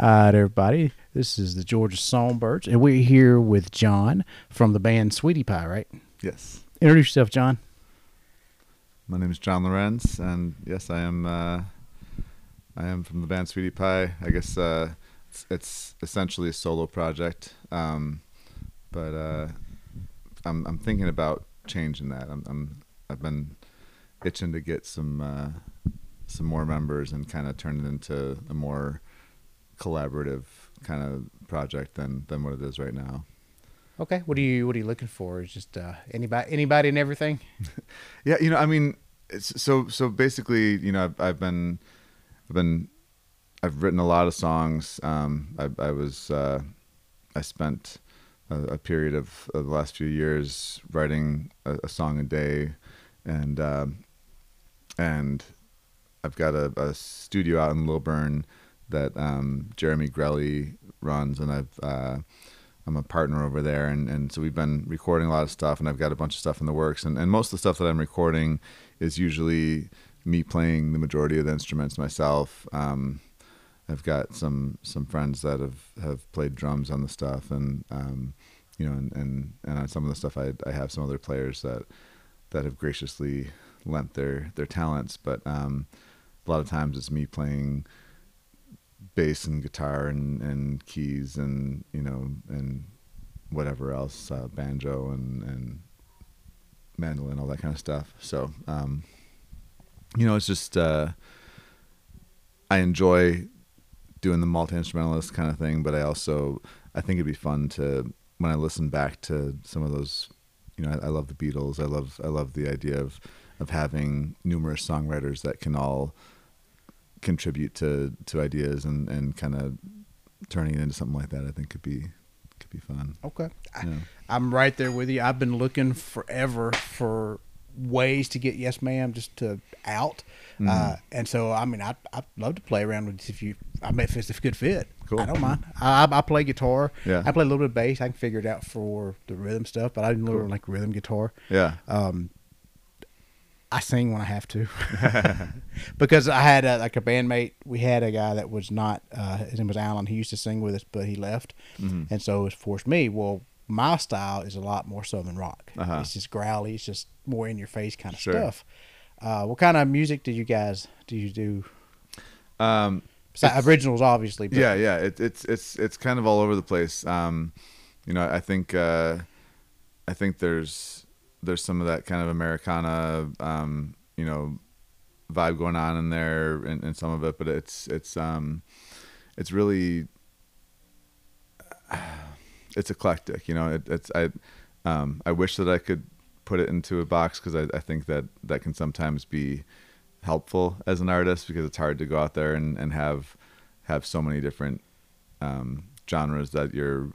Right, everybody. This is the Georgia Songbirds, and we're here with John from the band Sweetie Pie, right? Yes. Introduce yourself, John. My name is John Lorenz, and yes, I am. Uh, I am from the band Sweetie Pie. I guess uh, it's, it's essentially a solo project, um, but uh, I'm I'm thinking about changing that. I'm, I'm I've been itching to get some uh, some more members and kind of turn it into a more collaborative kind of project than than what it is right now. Okay. What are you What are you looking for? Is just uh, anybody, anybody, and everything. Yeah, you know, I mean, it's, so so basically, you know, I've, I've been, I've been, I've written a lot of songs. Um, I, I was, uh, I spent a, a period of, of the last few years writing a, a song a day, and um, and I've got a, a studio out in Lilburn that um, Jeremy Grelly runs, and I've. Uh, I'm a partner over there, and, and so we've been recording a lot of stuff, and I've got a bunch of stuff in the works, and, and most of the stuff that I'm recording is usually me playing the majority of the instruments myself. Um, I've got some some friends that have, have played drums on the stuff, and um, you know, and, and, and on some of the stuff, I I have some other players that that have graciously lent their their talents, but um, a lot of times it's me playing bass and guitar and, and keys and you know and whatever else uh, banjo and and mandolin all that kind of stuff. So um, you know it's just uh, I enjoy doing the multi instrumentalist kind of thing but I also I think it'd be fun to when I listen back to some of those you know I, I love the Beatles. I love I love the idea of of having numerous songwriters that can all contribute to to ideas and and kind of turning it into something like that i think could be could be fun Okay. yeah. I, I'm right there with you. I've been looking forever for ways to get Yes Ma'am just to out, Mm-hmm. uh, and so I mean I I'd love to play around with if you I mean if it's a good fit. Cool. I don't mind. I, I play guitar. Yeah. I play a little bit of bass. I can figure it out for the rhythm stuff, but I didn't learn like rhythm guitar. yeah Um, I sing when I have to because I had a, like a bandmate. We had a guy that was not uh, his name was Alan. He used to sing with us, but he left, Mm-hmm. and so it forced me. Well, my style is a lot more southern rock. Uh-huh. It's just growly. It's just more in your face kind of Sure. stuff. Uh, what kind of music do you guys do you do? um originals, obviously. But yeah yeah it, it's it's it's kind of all over the place um you know i think uh i think there's there's some of that kind of americana um you know vibe going on in there in, in some of it but it's it's um it's really it's eclectic you know it, it's i um i wish that i could put it into a box because I, I think that that can sometimes be helpful as an artist because it's hard to go out there and, and have have so many different um, genres that you're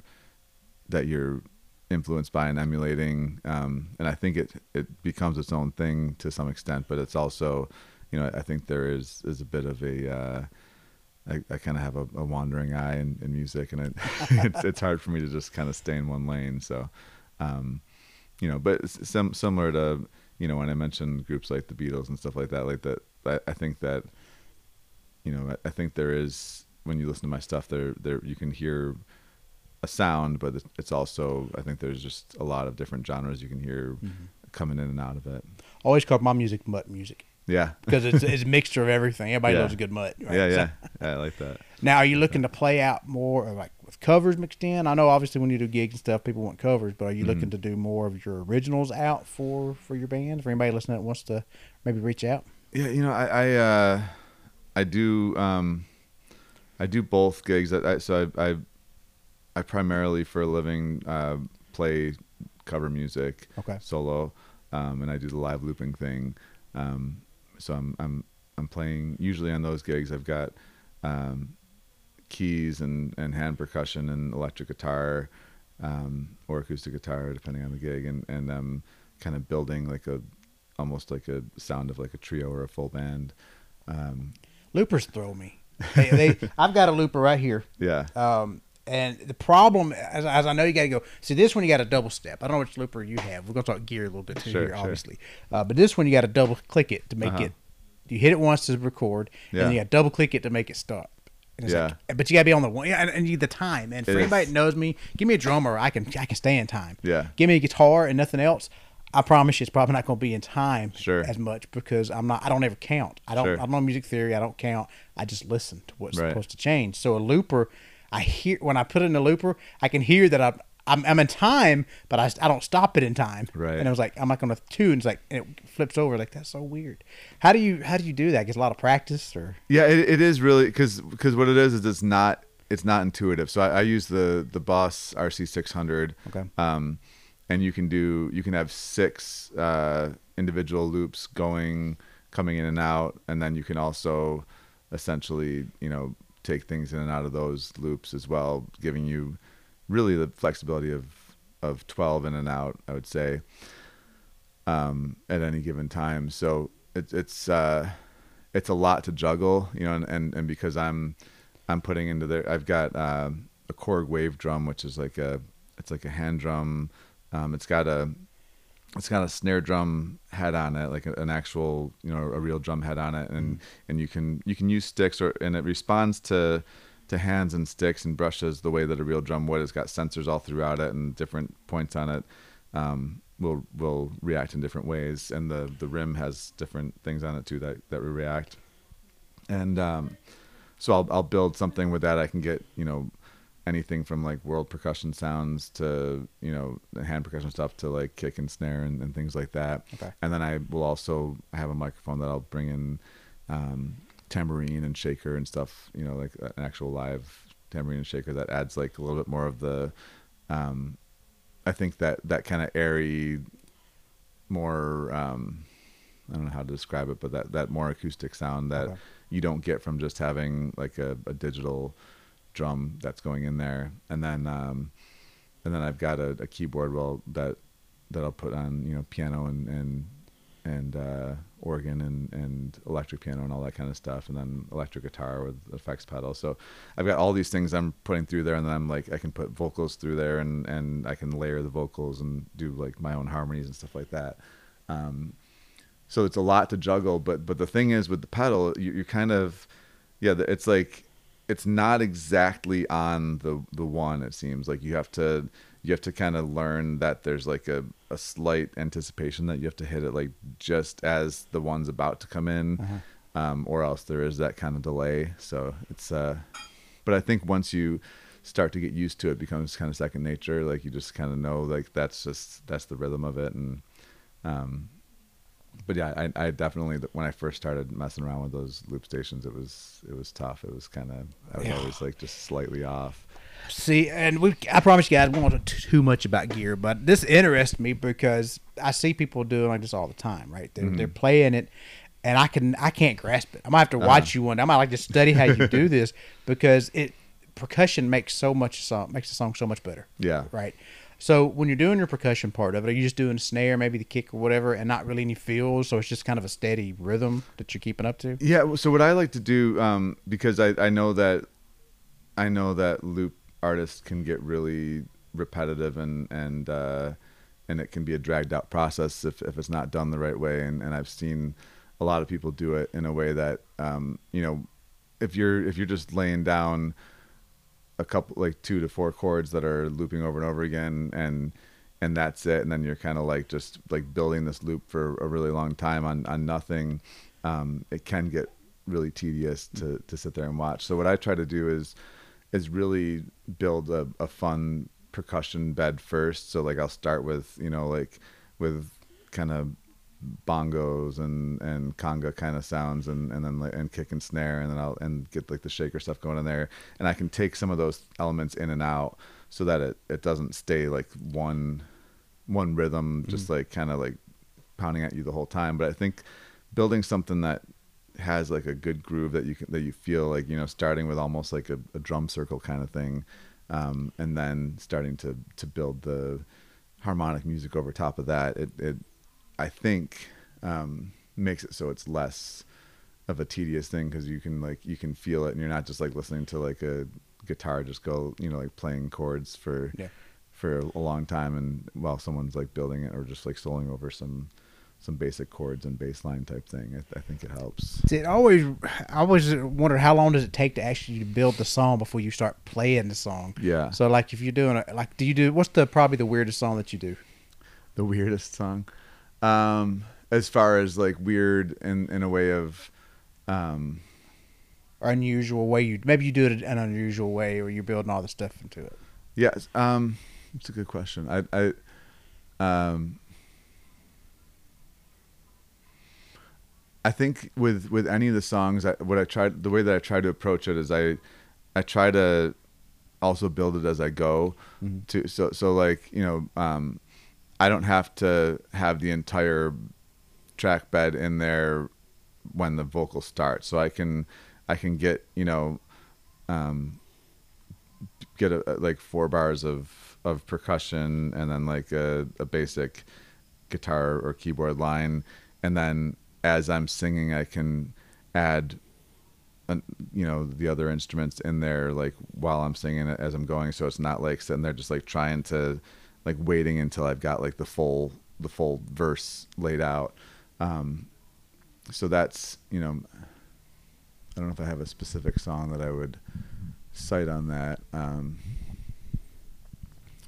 that you're influenced by and emulating um, and I think it it becomes its own thing to some extent but it's also you know I think there is is a bit of a uh, I, I kind of have a, a wandering eye in, in music and it, it's it's hard for me to just kind of stay in one lane so um, you know but sim- similar to you know when I mentioned groups like the Beatles and stuff like that like that I, I think that you know I, I think there is when you listen to my stuff there there you can hear a sound but it's- it's also I think there's just a lot of different genres you can hear coming in and out of it always called my music mutt music yeah because it's, it's a mixture of everything. Everybody Yeah. loves a good mutt. Right? yeah So- yeah yeah I like that Now, are you looking to play out more of like with covers mixed in? I know obviously when you do gigs and stuff, people want covers, but are you Mm-hmm. looking to do more of your originals out for for your band? For anybody listening that wants to maybe reach out, Yeah, you know, I I, uh, I do um, I do both gigs. I, I, so I, I I primarily for a living uh, play cover music Okay. solo, um, and I do the live looping thing. Um, so I'm I'm I'm playing usually on those gigs. I've got um, keys and, and hand percussion and electric guitar um, or acoustic guitar depending on the gig, and and um, kind of building like a almost like a sound of like a trio or a full band. Um, loopers throw me. They, they, I've got a looper right here. yeah, Um, and the problem, as, as I know, you got to go. See, this one you got a double step. I don't know which looper you have. We're gonna talk gear a little bit too Sure, here, sure. obviously. Uh, but this one you got to double click it to make Uh-huh. it. You hit it once to record, Yeah. and then you got double click it to make it stop. And it's Yeah. like- but you gotta be on the one, yeah, and, and you, the time. And for It is. anybody that knows me, give me a drummer, I can I can stay in time. Yeah. Give me a guitar and nothing else. I promise you, it's probably not going to be in time Sure. as much because I'm not. I don't ever count. I don't. Sure. I don't know music theory. I don't count. I just listen to what's Right. supposed to change. So a looper, I hear when I put it in a looper, I can hear that I'm. I'm, I'm in time, but I, I don't stop it in time. Right. And I was like, I'm not going to tune. It's like and it flips over. Like that's so weird. How do you how do you do that? Get a lot of practice or Yeah, it, it is really because because what it is is it's not it's not intuitive. So I, I use the the Boss RC six hundred. Okay. Um, and you can do you can have six uh, individual loops going coming in and out, and then you can also essentially you know take things in and out of those loops as well, giving you really the flexibility of of twelve in and out. I would say um, at any given time. So it's it's uh, it's a lot to juggle, you know, and, and, and because I'm I'm putting into there, I've got um, a Korg wave drum, which is like a it's like a hand drum. Um, it's got a it's got a snare drum head on it, like an actual you know a real drum head on it, and and you can you can use sticks or and it responds to to hands and sticks and brushes the way that a real drum would. It's got sensors all throughout it and different points on it. Um, will will react in different ways, and the the rim has different things on it too that that will react. And um, so I'll I'll build something with that. I can get you know anything from like world percussion sounds to you know hand percussion stuff to like kick and snare and, and things like that. Okay. And then I will also have a microphone that I'll bring in um, tambourine and shaker and stuff. You know, like an actual live tambourine and shaker that adds like a little bit more of the. Um, I think that that kind of airy, more um, I don't know how to describe it, but that that more acoustic sound that Okay. you don't get from just having like a, a digital drum that's going in there, and then um, and then I've got a, a keyboard well that that I'll put on you know piano and and and uh, organ and and electric piano and all that kind of stuff, and then electric guitar with effects pedal. So I've got all these things I'm putting through there, and then I'm like I can put vocals through there, and and I can layer the vocals and do like my own harmonies and stuff like that. Um, so it's a lot to juggle, but but the thing is with the pedal, you, you kind of yeah, it's like it's not exactly on the the one. It seems like you have to you have to kind of learn that there's like a, a slight anticipation that you have to hit it like just as the one's about to come in, um, or else there is that kind of delay. So it's uh, but I think once you start to get used to it, it becomes kind of second nature. Like you just kind of know like that's just that's the rhythm of it, and um, but yeah, I, I definitely when I first started messing around with those loop stations, it was it was tough. It was kind of I was Yeah. always like just slightly off. See, and we, I promise you guys, we won't talk too much about gear, but this interests me because I see people doing like this all the time, right? They're, they're mm-hmm. playing it, and I can, I can't grasp it. I might have to watch uh-huh. you one. day. I might like to study how you do this because it percussion makes so much song, makes the song so much better. Yeah. Right. So when you're doing your percussion part of it, are you just doing snare, maybe the kick or whatever, and not really any feels? So it's just kind of a steady rhythm that you're keeping up to. Yeah. So what I like to do, um, because I, I know that I know that loop artists can get really repetitive and and uh, and it can be a dragged out process if, if it's not done the right way. And, and I've seen a lot of people do it in a way that um, you know if you're if you're just laying down a couple like two to four chords that are looping over and over again and and that's it. And then you're kind of like just like building this loop for a really long time on on nothing. Um, it can get really tedious to to sit there and watch. So what i try to do is is really build a, a fun percussion bed first. So like i'll start with you know like with kind of bongos and and conga kind of sounds and and then like and kick and snare and then I'll and get like the shaker stuff going in there. And I can take some of those elements in and out so that it it doesn't stay like one one rhythm just like kind of like pounding at you the whole time. But I think building something that has like a good groove that you can that you feel like you know starting with almost like a, a drum circle kind of thing um, and then starting to to build the harmonic music over top of that it it I think um, makes it so it's less of a tedious thing because you can like you can feel it and you're not just like listening to like a guitar just go you know like playing chords for Yeah. for a long time and while someone's like building it or just like soloing over some some basic chords and bass line type thing. I, th- I think it helps. It always, I always wonder how long does it take to actually build the song before you start playing the song. Yeah. So like, if you're doing a, like, do you do what's the probably the weirdest song that you do? The weirdest song, um, as far as like weird in in a way of, um, Or unusual way you maybe you do it in an unusual way, or you're building all the stuff into it. yes, um, it's a good question. I I, um. I think with with any of the songs, I, what I tried, the way that I try to approach it is I, I try to also build it as I go. To so so like you know, um, I don't have to have the entire track bed in there when the vocal starts, so I can I can get you know, um, get a, like four bars of of percussion and then like a, a basic guitar or keyboard line. And then as i'm singing i can add an, you know the other instruments in there like while i'm singing it as i'm going. So it's not like sitting there just like trying to like waiting until i've got like the full the full verse laid out um so that's you know i don't know if i have a specific song that i would cite on that um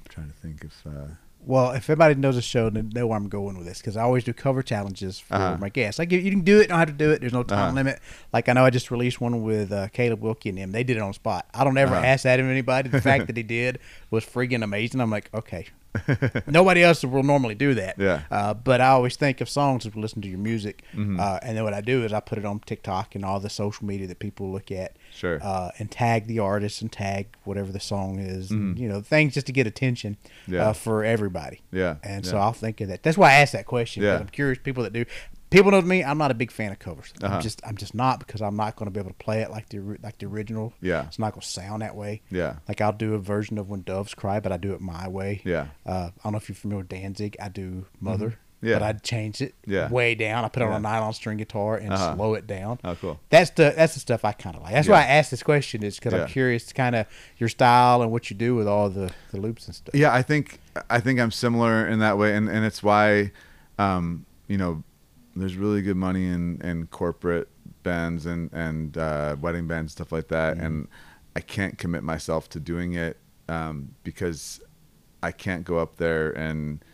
I'm trying to think if uh Well, if anybody knows the show, they know where I'm going with this because I always do cover challenges for Uh-huh. my guests. Like you you can do it, you don't have to do it. There's no time Uh-huh. limit. Like I know I just released one with uh, Caleb Wilkie and them. They did it on the spot. I don't ever Uh-huh. ask that of anybody. The fact that he did was freaking amazing. I'm like, okay. Nobody else will normally do that. Yeah. Uh, but I always think of songs if we listen to your music, Mhm. uh, and then what I do is I put it on TikTok and all the social media that people look at, Sure. uh, and tag the artist and tag whatever the song is, and, Mhm. you know, things just to get attention Yeah. uh, for everybody. yeah And yeah. so I'll think of that. That's why I asked that question. Yeah. I'm curious. People that do, people know me. I'm not a big fan of covers. Uh-huh. I'm just, I'm just not because I'm not going to be able to play it like the like the original. Yeah. It's not going to sound that way. yeah Like I'll do a version of When Doves Cry, but I do it my way. yeah Uh, I don't know if you're familiar with Danzig. I do Mother. Mm-hmm. Yeah. But I'd change it Yeah. way down. I put it on a nylon string guitar and Uh-huh. slow it down. oh cool That's the that's the stuff I kind of like. That's why I asked this question is because Yeah. I'm curious, to kind of your style and what you do with all the, the loops and stuff. yeah i think i think i'm similar in that way and and it's why um you know there's really good money in in corporate bands and and uh wedding bands stuff like that Mhm. and i can't commit myself to doing it um because i can't go up there and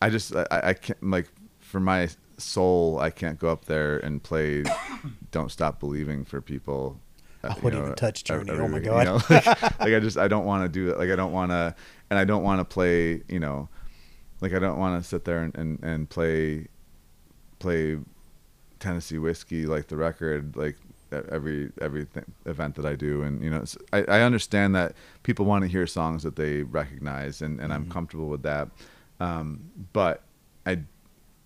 i just i i can't like for my soul i can't go up there and play don't stop believing for people I uh, you wouldn't know, even touch Journey. every Oh my God. you know? like, like I just I don't want to do it. Like I don't want to, and I don't want to play. You know, like I don't want to sit there and, and and play play Tennessee whiskey like the record like every every th- event that I do. And you know, I I understand that people want to hear songs that they recognize, and and I'm Mhm. comfortable with that. Um, but I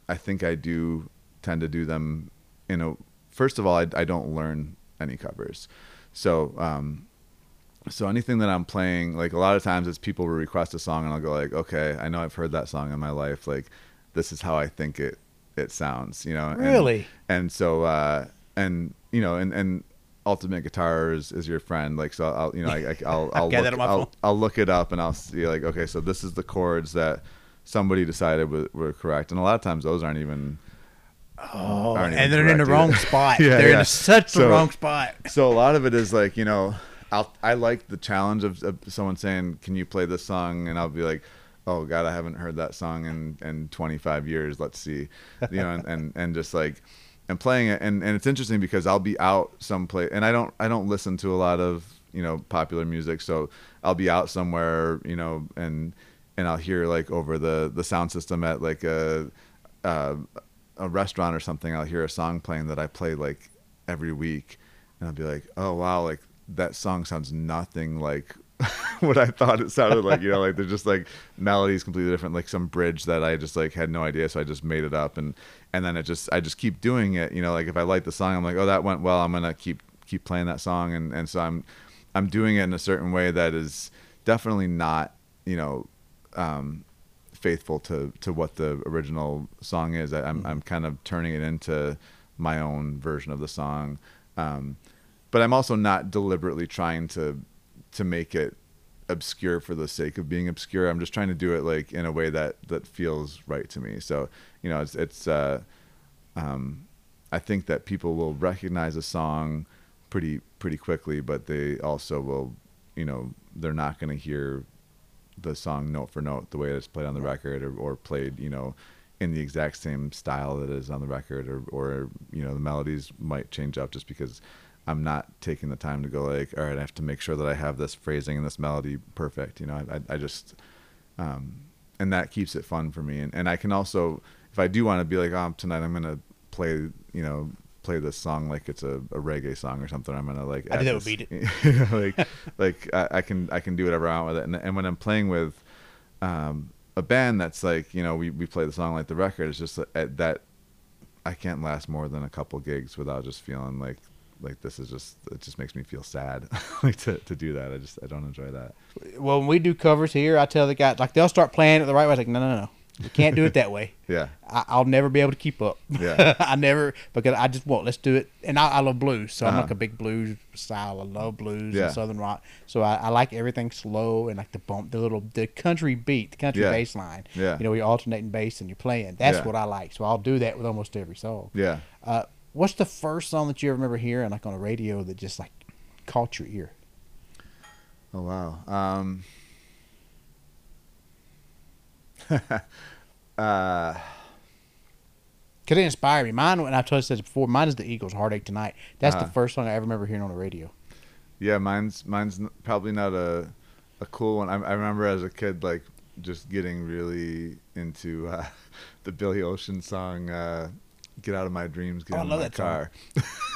I think I do tend to do them You know, first of all I, I don't learn any covers so um so anything that i'm playing like a lot of times it's people will request a song and i'll go like okay i know i've heard that song in my life like this is how i think it it sounds you know Really? and so uh and you know and and ultimate guitars is, your friend like so i'll you know I, I, i'll i'll look, that on my I'll. I'll look it up and i'll see like okay so this is the chords that somebody decided were, were correct and a lot of times those aren't even Oh, aren't even and they're in the correct wrong either. spot. Yeah, they're yeah. in such the wrong spot. so a lot of it is like you know I'll, i like the challenge of, of someone saying can you play this song and i'll be like oh god i haven't heard that song in, in 25 years. Let's see. You know and, and, and just like and playing it. And, and it's interesting because i'll be out someplace and i don't i don't listen to a lot of you know popular music so i'll be out somewhere you know and and i'll hear like over the the sound system at like a uh, a restaurant or something, I'll hear a song playing that I play like every week, and I'll be like, "Oh wow, like that song sounds nothing like what I thought it sounded like." You know, like they're just like melodies completely different, like some bridge that I just like had no idea, so I just made it up, and and then it just I just keep doing it. You know, like if I like the song, I'm like, "Oh, that went well. I'm gonna keep keep playing that song," and and so I'm I'm doing it in a certain way that is definitely not you know. Um, faithful to to what the original song is. I, I'm I'm kind of turning it into my own version of the song, um, but I'm also not deliberately trying to to make it obscure for the sake of being obscure. I'm just trying to do it like in a way that that feels right to me. So you know, it's it's. Uh, um, I think that people will recognize a song pretty pretty quickly, but they also will, you know, they're not going to hear the song note for note the way it's played on the record or, or played, you know, in the exact same style that is on the record or, or you know the melodies might change up just because I'm not taking the time to go like all right I have to make sure that I have this phrasing and this melody perfect you know I, I, just um, and that keeps it fun for me. And, and I can also if I do want to be like oh tonight I'm gonna play you know play this song like it's a, a reggae song or something I'm gonna like I think that would beat it like like I, I, can I can do whatever I want with it. And, and when I'm playing with um, a band that's like you know we, we play the song like the record it's just that, that i can't last more than a couple gigs without just feeling like like this is just it just makes me feel sad like to, to do that i just i don't enjoy that well when we do covers here i tell the guys like they'll start playing it the right way I was like no no no you can't do it that way. yeah. I, will never be able to keep up. Yeah. I never because I just won't. Let's do it. And I, I love blues, so Uh-huh. I'm like a big blues style. I love blues Yeah. and southern rock. So I, I like everything slow and like the bump, the little the country beat, the country Yeah. bass line. Yeah. You know, you're alternating bass and you're playing. That's Yeah. what I like. So I'll do that with almost every song. Yeah. Uh, what's the first song that you ever remember hearing like on a radio that just like caught your ear? Oh wow. Um uh Cause it inspire me. Mine, and I've told you this before, mine is the Eagles' "Heartache Tonight." That's Uh-huh. the first song I ever remember hearing on the radio. yeah, mine's mine's probably not a a cool one. I, I remember as a kid like just getting really into uh, the Billy Ocean song uh, "Get Out of My Dreams, Get Oh, I Out of love My that. Car."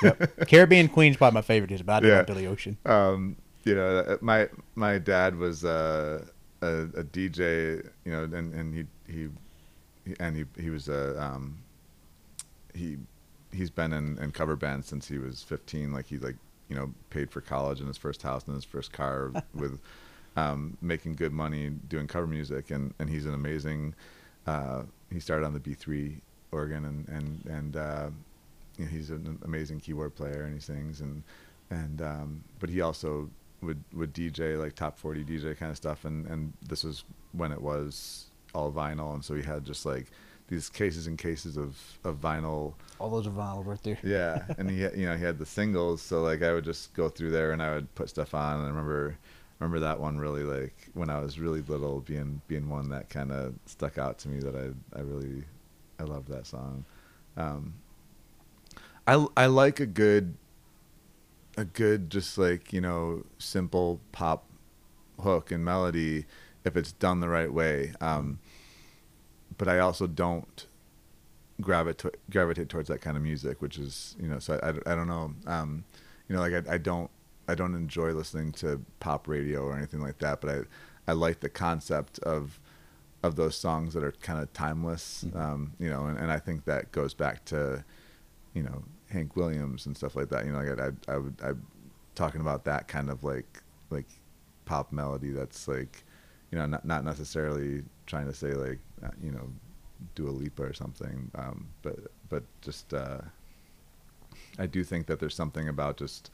Yep. Caribbean Queen's probably my favorite, is, but I do Yeah. like Billy Ocean. um, you know, uh, my my dad was uh, a, a DJ, you know, and, and he, he he and he he was a um, he he's been in, in cover bands since he was 15. Like he like you know paid for college in his first house and his first car with um, making good money doing cover music, and and he's an amazing. Uh, he started on the B3 organ and and and. Uh, you know, he's an amazing keyboard player and he sings and and um, but he also would would DJ like top 40 DJ kind of stuff and and this was when it was all vinyl and so he had just like these cases and cases of of vinyl All those are vinyl right there. yeah and he had- you know he had the singles so like I would just go through there and I would put stuff on and I remember remember that one really like when I was really little being being one that kind of stuck out to me that I I really I love that song um I I like a good a good just like, you know, simple pop hook and melody if it's done the right way. Um but I also don't gravitate gravitate towards that kind of music, which is, you know, so I, I, I don't know. Um you know, like I, I don't I don't enjoy listening to pop radio or anything like that, but I I like the concept of of those songs that are kind of timeless, um, you know, and, and I think that goes back to, you know, Hank Williams and stuff like that. You know, like I, I, I would, I, talking about that kind of like, like pop melody that's like, you know, not not necessarily trying to say like, uh, you know, Dua Lipa or something, um, but but just, uh, I do think that there's something about just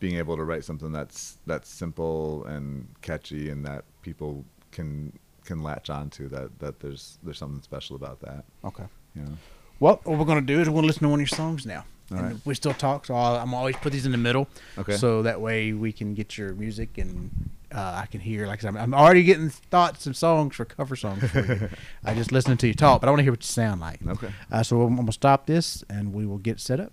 being able to write something that's that's simple and catchy and that people can can latch onto that that there's there's something special about that Okay. you know Well, what we're gonna do is we're gonna listen to one of your songs now. All and right. we still talk, so I'll, I'm always put these in the middle, Okay. so that way we can get your music and uh, I can hear. Like I said, I'm, I'm already getting thoughts and songs for cover songs. For you. I just listening to you talk, but I want to hear what you sound like. okay Uh, so I'm, I'm gonna stop this and we will get set up.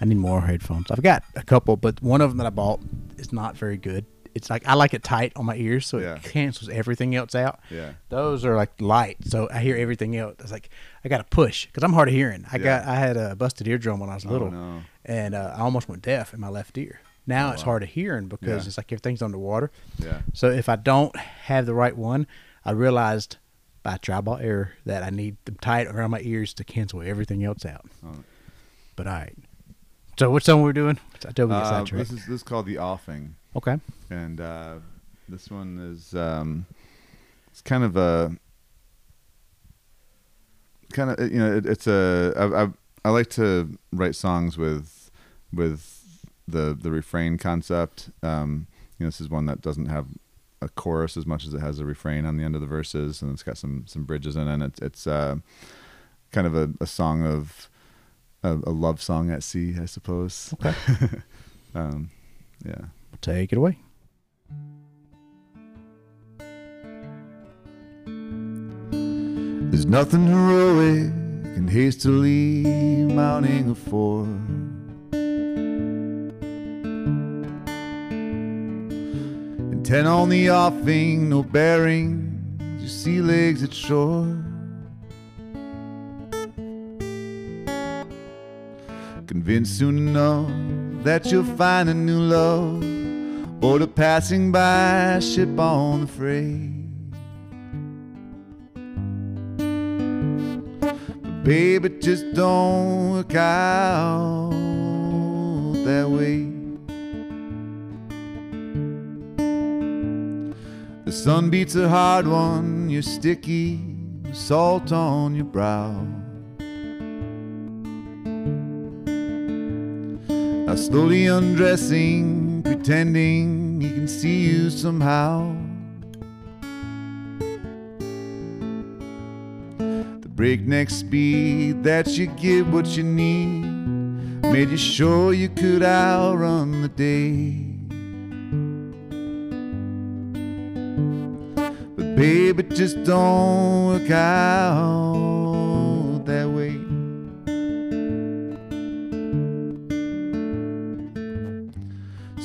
I need more headphones. I've got a couple, but one of them that I bought is not very good. It's like I like it tight on my ears, so Yeah. it cancels everything else out. yeah Those are like light, so I hear everything else. It's like I got to push because I'm hard of hearing. I Yeah. got I had a busted eardrum when I was Oh, little, no. and uh, I almost went deaf in my left ear. Now Oh, it's wow. hard of hearing because Yeah. it's like everything's underwater. yeah So if I don't have the right one, I realized by trial error that I need them tight around my ears to cancel everything else out. Oh. But all right. So which song we're doing? I get Uh, this is this is called the offing Okay. and uh, this one is um, it's kind of a kind of you know it, it's a I, I, I like to write songs with with the the refrain concept um, you know this is one that doesn't have a chorus as much as it has a refrain on the end of the verses, and it's got some some bridges in it. And it's it's uh, kind of a, a song of a, a love song at sea, I suppose. Okay. um, yeah. Take it away. There's nothing heroic in hastily mounting a fort. And ten on the offing, no bearing, your sea legs at shore. Convinced soon enough that you'll find a new love, or the passing by ship on the freight. Baby, just don't work out that way. The sun beats a hard one, you're sticky, salt on your brow. Now slowly undressing, pretending he can see you somehow. The breakneck speed that you get what you need made you sure you could outrun the day. But baby, just don't work out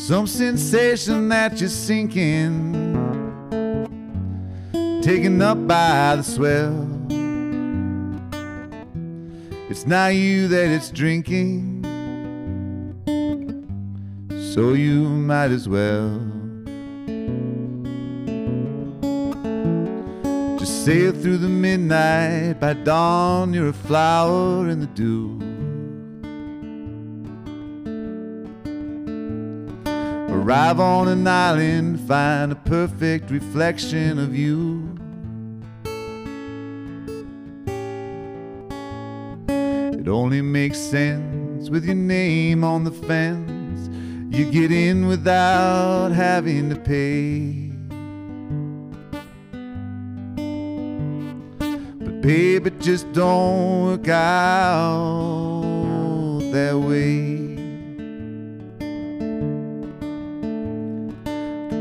Some sensation that you're sinking, taken up by the swell. It's not you that it's drinking, so you might as well. Just sail through the midnight, by dawn you're a flower in the dew. Arrive on an island, find a perfect reflection of you. It only makes sense with your name on the fence. You get in without having to pay. But baby, just don't work out that way.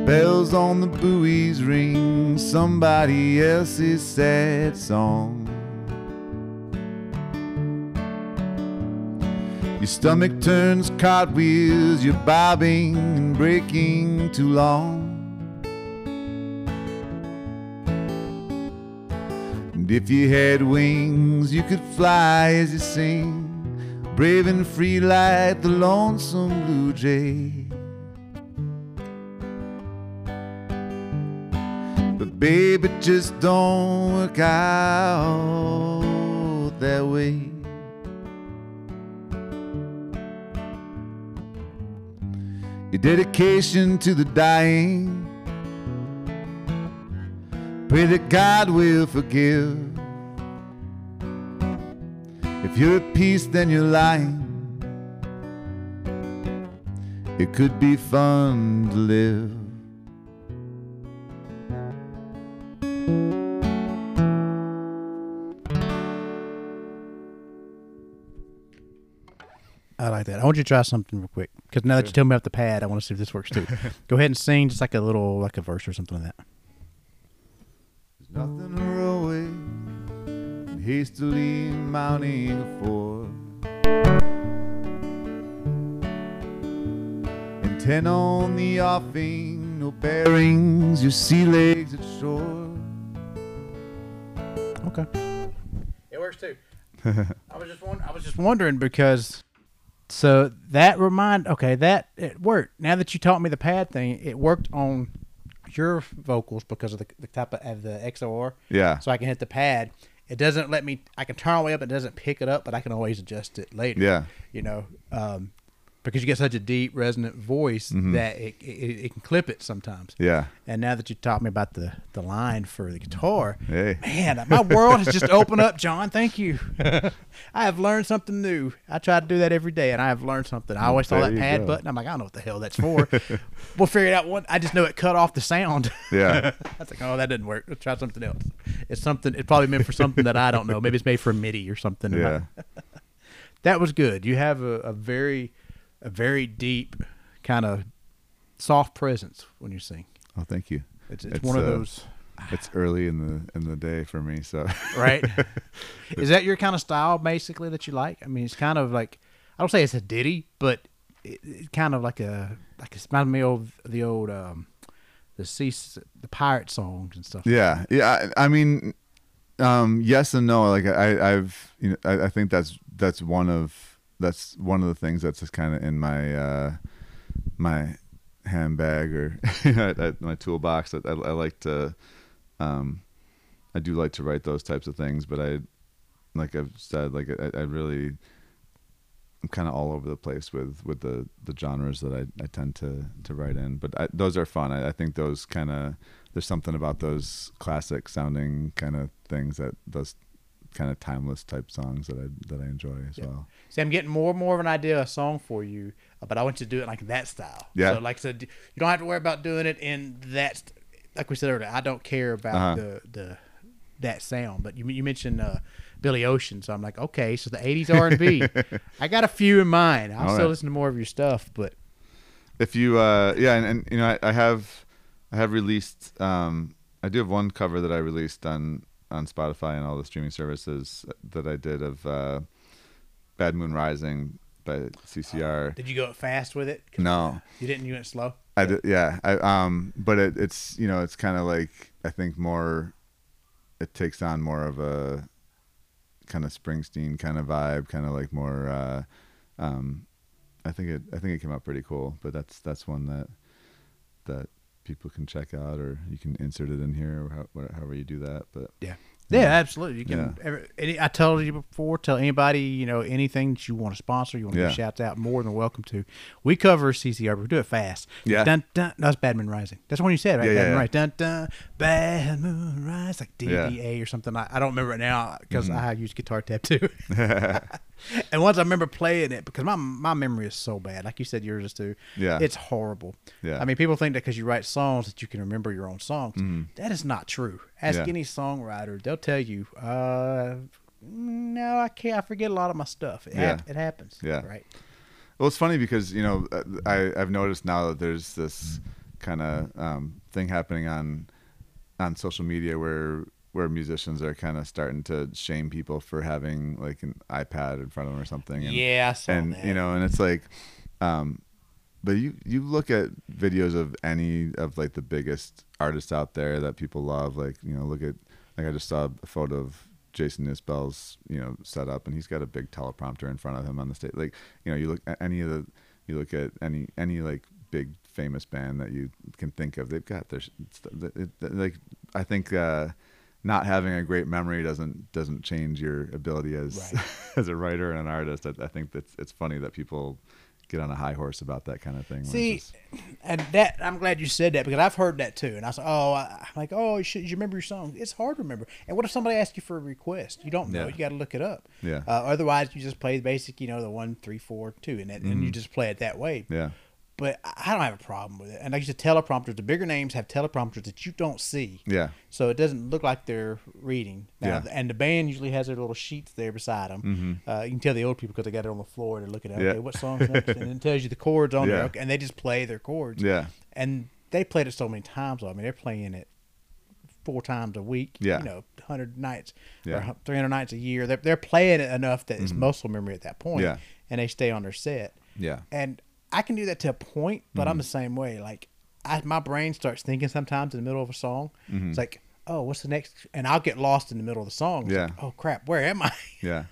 Bells on the buoys ring somebody else's sad song. Your stomach turns cartwheels, you're bobbing and breaking too long. And if you had wings, you could fly as you sing, brave and free like the lonesome blue jay. But babe, it just don't work out that way. your dedication to the dying. Pray that God will forgive. If you're at peace, then you're lying. It could be fun to live. I like that. I want you to try something real quick because now that you tell me about the pad, I want to see if this works too. Go ahead and sing just like a little, like a verse or something like that. There's nothing heroic in hastily mounting a fort. And ten on the offing, no bearings, your sea legs at shore. Okay. It works too. I was just wondering, I was just wondering because so that remind okay that it worked. Now that you taught me the pad thing, it worked on your vocals because of the, the type of, of the XLR. Yeah. So I can hit the pad. It doesn't let me. I can turn all the way up. It doesn't pick it up, but I can always adjust it later. Yeah. You know. Um, because you get such a deep resonant voice mm-hmm. that it, it it can clip it sometimes. Yeah. And now that you taught me about the the line for the guitar, Hey. man, my world has just opened up, John. Thank you. I have learned something new. I try to do that every day, and I have learned something. I always saw There that pad go. button. I'm like, I don't know what the hell that's for. we'll figure it out. One, I just know it cut off the sound. Yeah. I was like, oh, that didn't work. Let's try something else. It's something. It's probably meant for something that I don't know. Maybe it's made for MIDI or something. Yeah. that was good. You have a, a very, a very deep kind of soft presence when you sing. Oh, thank you. It's, it's, one of uh, those, It's early in the in the day for me, so right? Is that your kind of style, basically, that you like? I mean, it's kind of like I don't say it's a ditty, but it, it kind of like a like it reminds me of the old um, the sea the pirate songs and stuff. yeah, yeah. I, I mean, um, yes and no. Like I, I've, you know, I, I think that's that's one of that's one of the things that's just kind of in my uh, my handbag or my toolbox. That I, I like to, um, I do like to write those types of things, but I, like I've said, like I, I really. I'm kind of all over the place with, with the, the genres that I, I tend to, to write in, but I, those are fun. I, I think those kind of there's something about those classic sounding kind of things that those kind of timeless type songs that I that I enjoy as Yeah. well. See, I'm getting more and more of an idea of a song for you, uh, but I want you to do it like that style. Yeah. So, like I said, you don't have to worry about doing it in that. Like we said earlier, I don't care about Uh-huh. the the that sound. But you you mentioned uh, Billy Ocean, so I'm like, okay, so the '80s R&B. I got a few in mind. I'll All still right. listen to more of your stuff, but If you uh yeah, and, and you know I, I have I have released um I do have one cover that I released on on Spotify and all the streaming services that I did of uh Bad Moon Rising by CCR. did you go fast with it? No. you didn't. You went slow. I did, yeah. I um, but it, it's you know it's kind of like I think more, it takes on more of a kind of Springsteen kind of vibe, kind of like more. Uh, um, I think it I think it came out pretty cool, but that's that's one that that people can check out, or you can insert it in here, or how, however you do that. But Yeah. Yeah, absolutely. You can. Yeah. Every, any, I told you before. Tell anybody you know anything that you want to sponsor, you want to Yeah. shouts out, more than welcome to. We cover CCR. We do it fast. Yeah. Dun dun. No, that's Bad Moon Rising. That's one you said, right? Yeah, Bad yeah, Moon yeah. Rising. Dun dun. Bad Moon Rise, like Yeah. Or something. I, I don't remember it now because Mm-hmm. I use guitar tab too. and once I remember playing it because my my memory is so bad. Like you said, yours is too. Yeah. It's horrible. Yeah. I mean, people think that because you write songs that you can remember your own songs. That is not true. Ask Mm-hmm. Yeah. any songwriter; they'll tell you, uh, "No, I can't. I forget a lot of my stuff. It, Yeah. it happens." Yeah. right. Well, it's funny because you know uh, I I've noticed now that there's this kind of um, thing happening on on social media where where musicians are kind of starting to shame people for having like an iPad in front of them or something. And, yeah, and that. you know, and it's like, um, but you you look at videos of any of like the biggest artists out there that people love. Like you know, look at like I just saw a photo of Jason Isbell's you know setup, and he's got a big teleprompter in front of him on the stage. Like you know, you look at any of the you look at any any like big famous band that you can think of. They've got their like I think. uh not having a great memory doesn't doesn't change your ability as Right. as a writer and an artist. I, I think that's it's funny that people get on a high horse about that kind of thing. See, just- and that I'm glad you said that because I've heard that too. And I said, "Oh, I, I'm like, oh, you, should, you remember your song? It's hard to remember. And what if somebody asks you for a request? You don't know. Yeah. You got to look it up. Yeah. Uh, otherwise, you just play the basic, you know, the one, three, four, two, and that, Mm-hmm. you just play it that way. yeah, But I I don't have a problem with it. And like you said, teleprompters. The bigger names have teleprompters that you don't see. yeah, So it doesn't look like they're reading. Now, Yeah. Mm-hmm. And the band usually has their little sheets there beside them. Uh, you can tell the old people because they got it on the floor. They're looking at, Yeah. okay, what song's next? and it tells you the chords on Yeah. there. Okay, and they just play their chords. yeah, And they played it so many times. though. I mean, they're playing it four times a week. Yeah. You know, 100 nights Yeah. Mm-hmm. or 300 nights a year. They're, they're playing it enough that it's muscle memory at that point, Yeah. And they stay on their set. yeah, And I can do that to a point, but Mm-hmm. I'm the same way. Like, I, my brain starts thinking sometimes in the middle of a song. Mm-hmm. It's like, oh, what's the next? And I'll get lost in the middle of the song. It's Yeah. like, oh crap, where am I? yeah.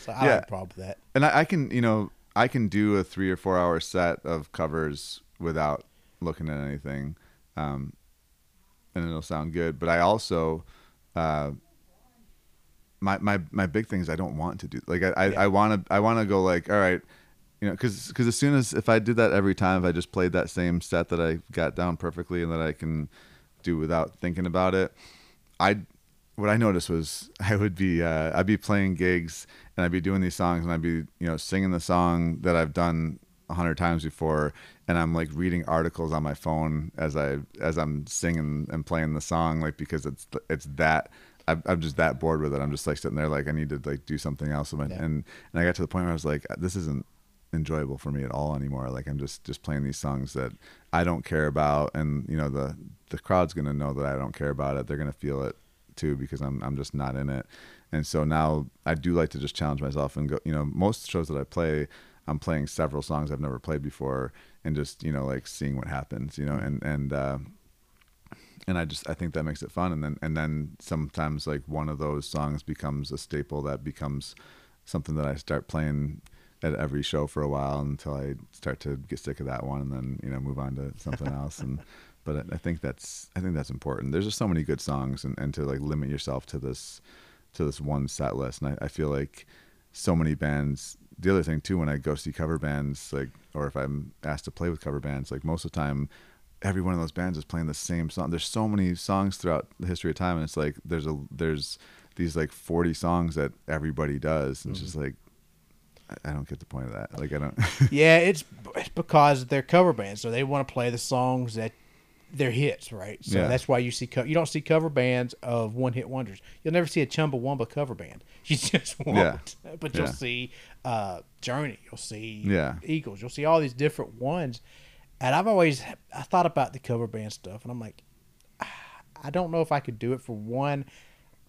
So I Yeah. have a problem with that. And I, I can, you know, I can do a three or four hour set of covers without looking at anything, um, and it'll sound good. But I also, uh, my my my big thing is I don't want to do like I I- Yeah. I want to I want to go like all right, you know, because because as soon as if I did that every time, if I just played that same set that I got down perfectly and that I can do without thinking about it, I what I noticed was I would be uh, I'd be playing gigs and I'd be doing these songs and I'd be you know singing the song that I've done a hundred times before and I'm like reading articles on my phone as I as I'm singing and playing the song like because it's it's that I'm, I'm just that bored with it I'm just like sitting there like I need to like do something else yeah. and and I got to the point where I was like this isn't enjoyable for me at all anymore. Like I'm just just playing these songs that I don't care about and you know the the crowd's gonna know that I don't care about it. They're gonna feel it too because I'm I'm just not in it. And so now I do like to just challenge myself and go you know most shows that I play I'm playing several songs I've never played before and just you know like seeing what happens you know and and uh, and I just I think that makes it fun. And then and then sometimes like one of those songs becomes a staple that becomes something that I start playing at every show for a while until I start to get sick of that one and then you know move on to something else. And but I think that's I think that's important. There's just so many good songs and, and to like limit yourself to this to this one set list. And I, I feel like so many bands the other thing too when I go see cover bands like or if I'm asked to play with cover bands like most of the time every one of those bands is playing the same song. There's so many songs throughout the history of time and it's like there's a there's these like 40 songs that everybody does. And mm-hmm. it's just like I don't get the point of that. Like I don't. yeah, it's it's because they're cover bands, so they want to play the songs that they're hits, right? So yeah. that's why you see co- you don't see cover bands of one hit wonders. You'll never see a Chumbawamba cover band. You just won't. Yeah. But you'll yeah. see uh, Journey. You'll see yeah. Eagles. You'll see all these different ones. And I've always I thought about the cover band stuff, and I'm like, I don't know if I could do it for one.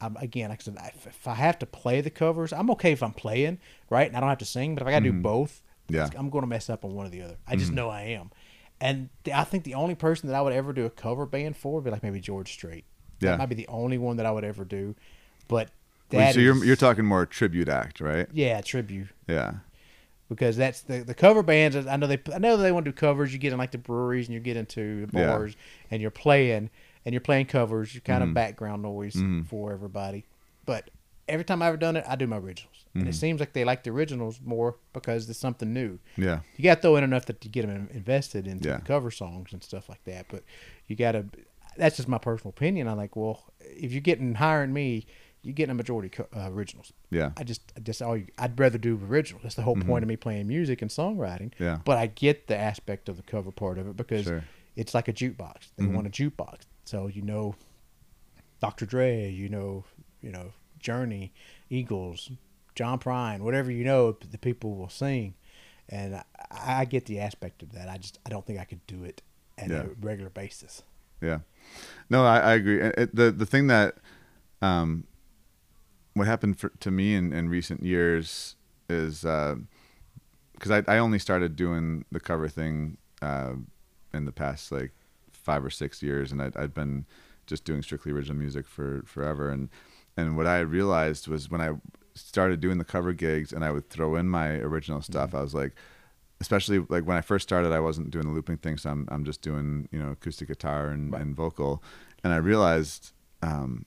Um, again, like I said, if I have to play the covers, I'm okay if I'm playing, right? And I don't have to sing. But if I got to mm-hmm. do both, yeah. I'm going to mess up on one or the other. I just mm-hmm. know I am. And I think the only person that I would ever do a cover band for would be like maybe George Strait. Yeah. That might be the only one that I would ever do. But Wait, so is, you're you're talking more tribute act, right? Yeah, tribute. Yeah. Because that's the the cover bands. I know they I know they want to do covers. You get in like the breweries and you get into the bars yeah. and you're playing and you're playing covers. You're kind mm-hmm. of background noise mm-hmm. for everybody. But every time I've ever done it, I do my originals. Mm-hmm. And it mm-hmm. seems like they like the originals more because it's something new. Yeah. You got to throw in enough that you get them invested into yeah. the cover songs and stuff like that. But you got to, that's just my personal opinion. I'm like, well, if you're getting hiring me, you're getting a majority co- uh, originals. Yeah. I just, I just all you, I'd rather do originals. That's the whole mm-hmm. point of me playing music and songwriting. Yeah. But I get the aspect of the cover part of it because sure. it's like a jukebox. They mm-hmm. want a jukebox. So, you know, Dr. Dre, you know, you know, Journey, Eagles, John Prine, whatever you know, the people will sing, and I, I, get the aspect of that. I just I don't think I could do it on yeah. a regular basis. Yeah, no, I, I agree. It, the the thing that, um, what happened for, to me in, in recent years is because uh, I I only started doing the cover thing uh, in the past like five or six years, and I'd, I'd been just doing strictly original music for forever, and and what I realized was when I started doing the cover gigs and I would throw in my original stuff, mm-hmm. I was like, especially like when I first started, I wasn't doing the looping thing, so I'm I'm just doing you know acoustic guitar and, right. and vocal, and I realized um,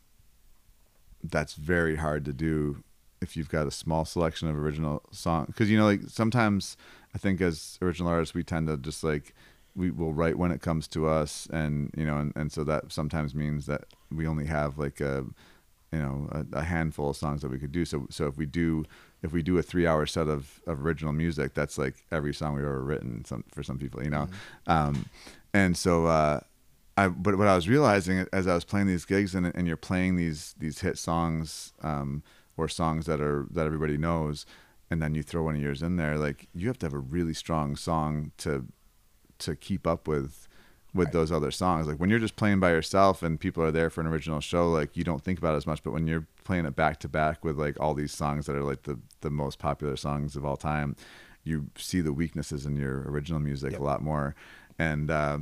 that's very hard to do if you've got a small selection of original song because you know like sometimes I think as original artists we tend to just like we will write when it comes to us and you know and, and so that sometimes means that we only have like a you know a, a, handful of songs that we could do so so if we do if we do a three hour set of, of original music that's like every song we've ever written some for some people you know mm-hmm. um, and so uh, I but what I was realizing as I was playing these gigs and, and you're playing these these hit songs um, or songs that are that everybody knows and then you throw one of yours in there like you have to have a really strong song to to keep up with with right. those other songs. Like when you're just playing by yourself and people are there for an original show, like you don't think about it as much. But when you're playing it back to back with like all these songs that are like the the most popular songs of all time, you see the weaknesses in your original music yep. a lot more, and uh,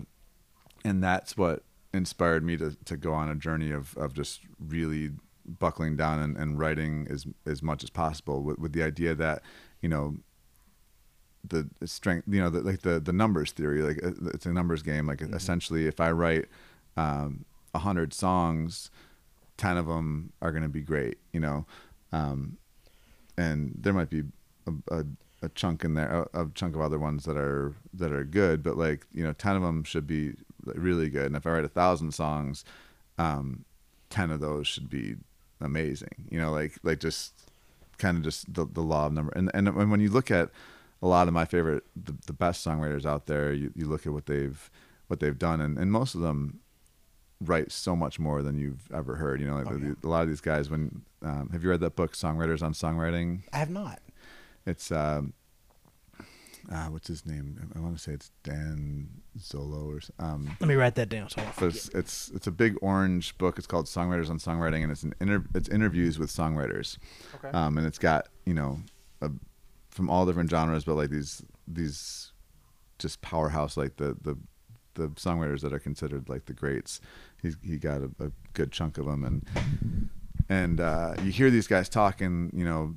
and that's what inspired me to to go on a journey of of just really buckling down and, and writing as as much as possible with, with the idea that you know the strength you know the, like the the numbers theory like uh, it's a numbers game like mm-hmm. essentially if i write um, a um, hundred songs 10 of them are going to be great you know um, and there might be a, a, a chunk in there, a, a chunk of other ones that are that are good, but like you know, ten of them should be really good. And if I write a thousand songs, um, ten of those should be amazing. You know, like like just kind of just the the law of number. And and when you look at a lot of my favorite, the, the best songwriters out there, you, you look at what they've what they've done, and, and most of them write so much more than you've ever heard. You know, like Oh, the, yeah. a lot of these guys. When um, have you read that book, Songwriters on Songwriting? I have not. It's um, uh, what's his name? I want to say it's Dan Zollo or um, Let me write that down so I don't forget. it's, it's it's a big orange book. It's called Songwriters on Songwriting, and it's an inter- it's interviews with songwriters. Okay. Um, and it's got you know a, from all different genres, but like these these just powerhouse like the the the songwriters that are considered like the greats. He's he got a, a good chunk of them, and and uh, you hear these guys talking, you know.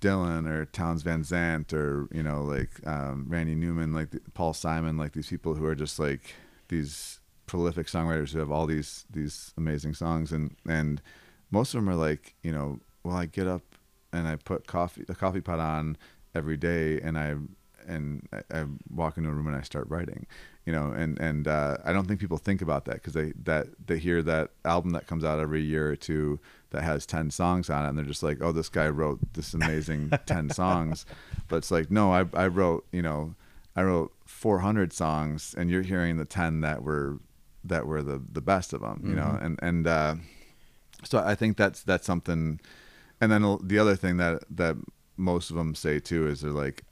Dylan or Townes Van Zandt or you know like um, Randy Newman, like the, Paul Simon, like these people who are just like these prolific songwriters who have all these these amazing songs, and and most of them are like you know, well, I get up and I put coffee a coffee pot on every day, and I and I, I walk into a room and I start writing, you know, and and uh, I don't think people think about that because they that they hear that album that comes out every year or two that has ten songs on it, and they're just like, oh, this guy wrote this amazing ten songs, but it's like, no, I I wrote you know, I wrote 400 songs, and you're hearing the ten that were that were the the best of them, you know, and and uh, so I think that's that's something. And then the other thing that that most of them say too is they're like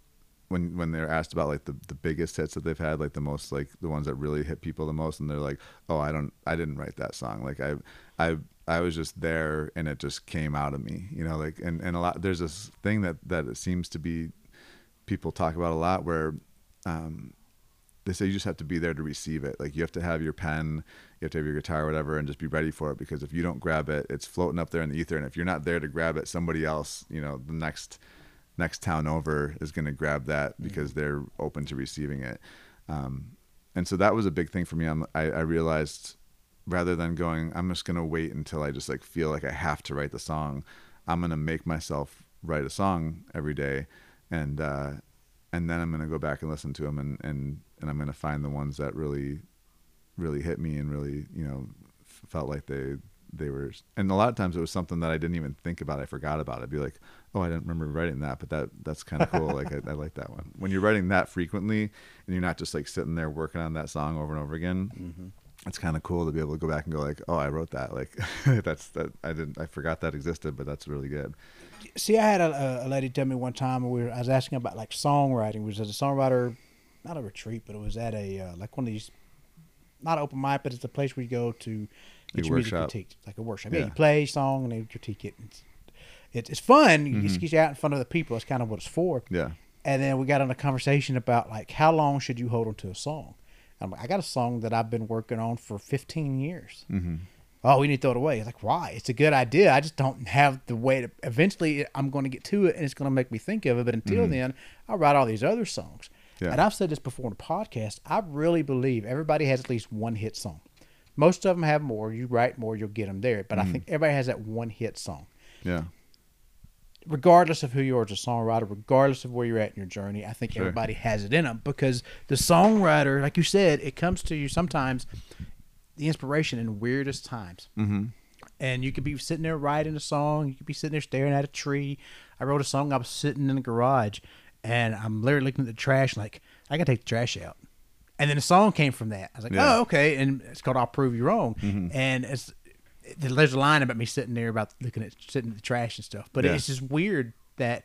when when they're asked about like the, the biggest hits that they've had, like the most like the ones that really hit people the most, and they're like, oh, I don't, I didn't write that song. Like I, I, I was just there, and it just came out of me, you know. Like and and a lot there's this thing that that it seems to be people talk about a lot where. Um, they say you just have to be there to receive it. Like you have to have your pen, you have to have your guitar, or whatever, and just be ready for it. Because if you don't grab it, it's floating up there in the ether. And if you're not there to grab it, somebody else, you know, the next next town over is going to grab that because they're open to receiving it. Um, and so that was a big thing for me. I'm, I, I realized rather than going, I'm just going to wait until I just like feel like I have to write the song. I'm going to make myself write a song every day, and uh, and then I'm going to go back and listen to them, and and and I'm going to find the ones that really, really hit me and really you know f- felt like they they were. And a lot of times it was something that I didn't even think about. I forgot about it. I'd be like, oh, I didn't remember writing that, but that that's kind of cool. like I, I like that one. When you're writing that frequently and you're not just like sitting there working on that song over and over again. It's kind of cool to be able to go back and go like, oh, I wrote that. Like that's that I didn't I forgot that existed, but that's really good. See, I had a, a lady tell me one time we were, I was asking about like songwriting. Was at a songwriter, not a retreat, but it was at a uh, like one of these, not open mic, but it's a place where you go to get your music critiqued, like a workshop. Yeah, Yeah. you play a song and they critique it. It's, it's, it's fun. You Mm-hmm. just get you out in front of the people. That's kind of what it's for. Yeah. And then we got on a conversation about like how long should you hold on to a song. I'm like, I got a song that I've been working on for 15 years. Mm-hmm. Oh, we need to throw it away. It's like, why? It's a good idea. I just don't have the way to. Eventually, I'm going to get to it, and it's going to make me think of it. But until then, I'll write all these other songs. Yeah. And I've said this before in the podcast. I really believe everybody has at least one hit song. Most of them have more. You write more, you'll get them there. But I think everybody has that one hit song Yeah. Regardless of who you are as a songwriter, regardless of where you're at in your journey, I think Sure. everybody has it in them because the songwriter, like you said, it comes to you sometimes the inspiration in weirdest times. Mm-hmm. And you could be sitting there writing a song, you could be sitting there staring at a tree. I wrote a song, I was sitting in the garage and I'm literally looking at the trash like, I gotta take the trash out. And then the song came from that. I was like, Yeah. oh, okay. And it's called I'll Prove You Wrong. Mhm. And it's there's a line about me sitting there about looking at sitting at the trash and stuff. But Yeah. it's just weird that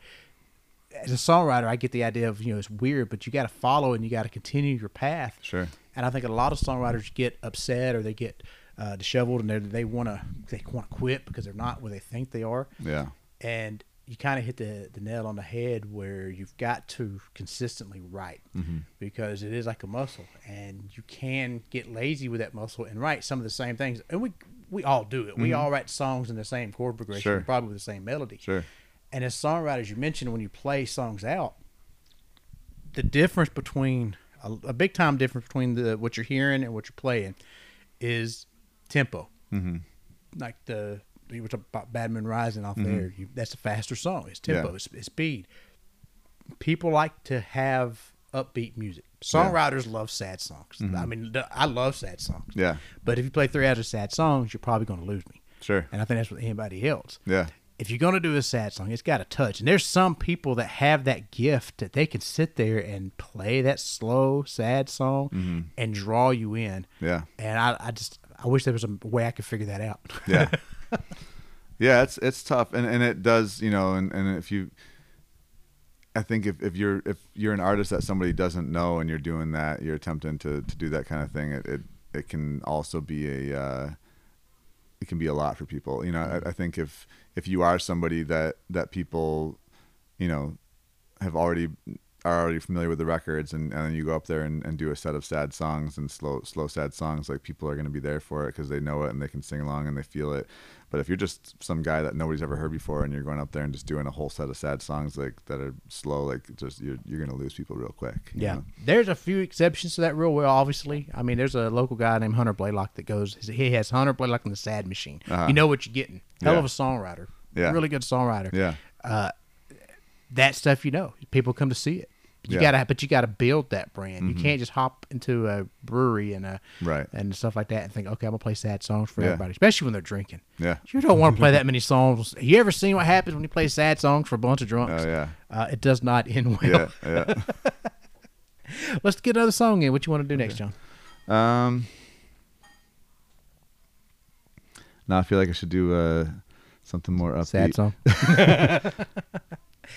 as a songwriter, I get the idea of you know it's weird, but you got to follow and you got to continue your path. Sure. And I think a lot of songwriters get upset or they get uh, disheveled and they they want to they want to quit because they're not where they think they are. Yeah. And you kind of hit the, the nail on the head where you've got to consistently write Mm-hmm. because it is like a muscle and you can get lazy with that muscle and write some of the same things. And we we all do it. We all write songs in the same chord progression, Mm-hmm. Sure. probably with the same melody. Sure. And as songwriters, you mentioned when you play songs out, the difference between a, a big time difference between the what you're hearing and what you're playing is tempo. Mm-hmm. Like the you were talking about Badman Rising off there. You, that's a faster song. It's tempo. Yeah. It's, it's speed. people like to have upbeat music. Songwriters love sad songs. Mm-hmm. I mean, I love sad songs. Yeah. But if you play three hours of sad songs, you're probably going to lose me. Sure. And I think that's with anybody else. Yeah. If you're going to do a sad song, it's got to touch. And there's some people that have that gift that they can sit there and play that slow, sad song mm-hmm. and draw you in. Yeah. And I, I just, I wish there was a way I could figure that out. yeah yeah it's it's tough and and it does you know and and if you i think if, if you're if you're an artist that somebody doesn't know and you're doing that you're attempting to to do that kind of thing it it, it can also be a uh it can be a lot for people. You know I, I think if if you are somebody that that people you know have already are already familiar with the records and, and you go up there and, and do a set of sad songs and slow slow sad songs like people are going to be there for it because they know it and they can sing along and they feel it but if you're just some guy that nobody's ever heard before and you're going up there and just doing a whole set of sad songs like that are slow like just you're, you're going to lose people real quick Yeah, know? there's a few exceptions to that rule. Well, obviously, I mean, there's a local guy named Hunter Blaylock that goes. He has Hunter Blaylock and the Sad Machine. Uh-huh. You know what you're getting. Hell Yeah. of a songwriter. Yeah. really good songwriter. yeah that stuff you know. People come to see it. You Yeah. gotta, but you gotta build that brand. You can't just hop into a brewery and a Right. and stuff like that and think, okay, I'm gonna play sad songs for Yeah. everybody, especially when they're drinking. yeah You don't want to play that many songs. You ever seen what happens when you play sad songs for a bunch of drunks? oh yeah Uh, it does not end well. yeah yeah Let's get another song in. What you want to do next, John? Um, now I feel like I should do uh, something more upbeat. Sad song.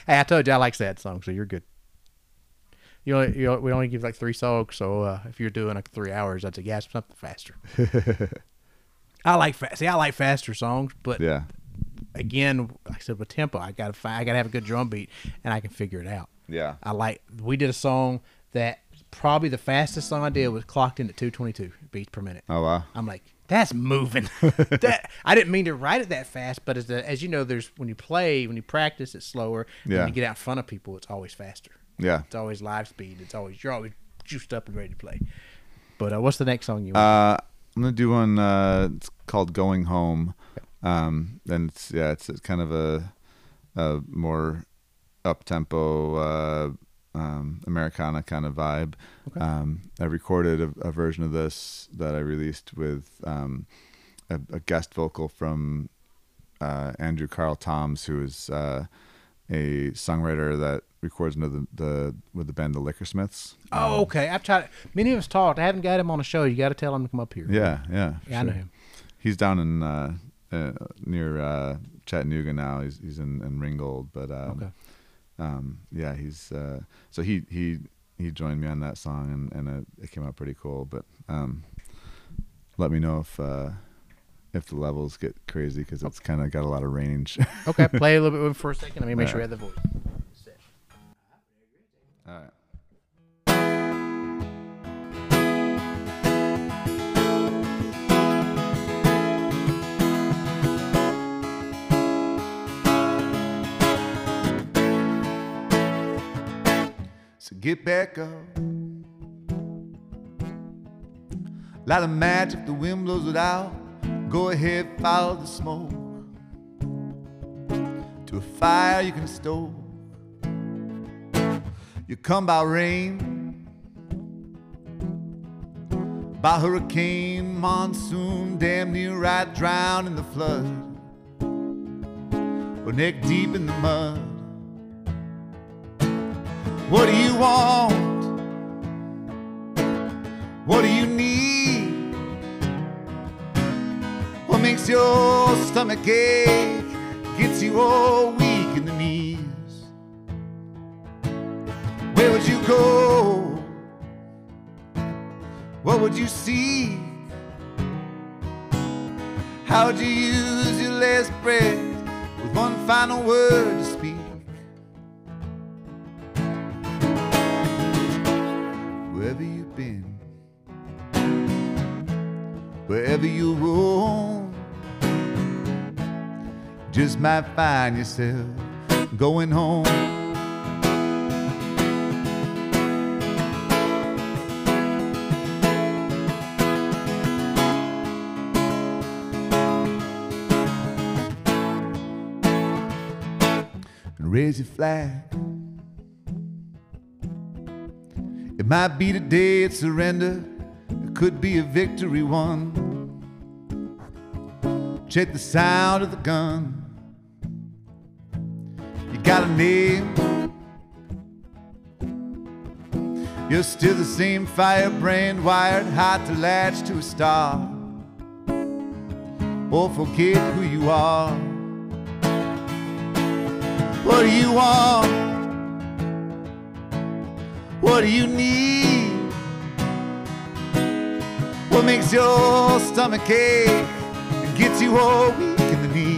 hey, I told you I like sad songs, so you're good. You only, you, we only give like three songs, so uh, if you're doing like three hours, that's a guess something faster. I like fa- see, I like faster songs, but Yeah, again, like I said with tempo, I gotta find, I gotta have a good drum beat, and I can figure it out. yeah, I like. We did a song that probably the fastest song I did was clocked in at 222 beats per minute. Oh wow. I'm like, that's moving. that I didn't mean to write it that fast, but as the, as you know, there's when you play, when you practice, it's slower. Yeah. When you get out in front of people, it's always faster. Yeah. It's always live speed. It's always you're always juiced up and ready to play. But uh, what's the next song you want? Uh, I'm gonna do one. Uh, it's called "Going Home." Um, and it's yeah, it's, it's kind of a, a more up tempo uh, um, Americana kind of vibe. Um, I recorded a, a version of this that I released with um, a, a guest vocal from uh, Andrew Carl Toms, who is uh, a songwriter that records under the, the with the band the Liquorsmiths. oh, okay. I've tried. Many of us talked. I haven't got him on a show. You got to tell him to come up here. Yeah, yeah. Yeah, I know him. He's down in uh, uh, near uh, Chattanooga now. He's he's in, in Ringgold, but um, Okay. um, yeah, he's uh, so he he he joined me on that song, and and it, it came out pretty cool. But um, let me know if uh, if the levels get crazy because it's kind of got a lot of range. Okay. Play a little bit for a second. Let me make sure we have the voice. All right. So get back up. A match if the wind blows it out. Go ahead, follow the smoke to a fire you can stoke. You come by rain, by hurricane, monsoon, damn near right drown in the flood, or neck deep in the mud. What do you want? What do you need? Makes your stomach ache? Gets you all weak in the knees. Where would you go? What would you see? How would you use your last breath with one final word to speak? Wherever you've been, wherever you roam, just might find yourself going home. Raise your flag It might be today it's surrender, it could be a victory won. Check the sound of the gun. Got a name. You're still the same firebrand, wired hot to latch to a star. Or forget who you are. What do you want? What do you need? What makes your stomach ache and gets you all weak in the knees?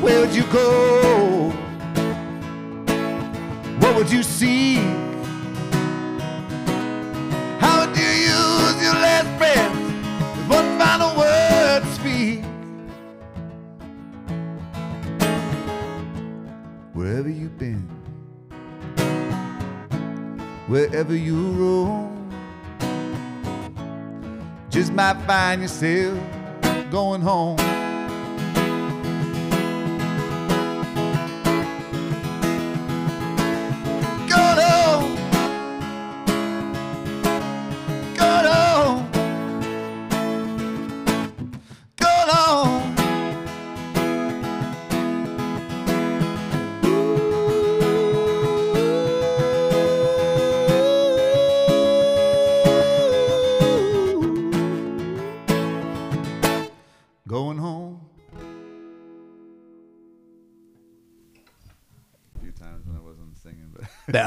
Where would you go? What would you seek? How would you use your last breath with one final word to speak? Wherever you've been, wherever you roam, just might find yourself going home.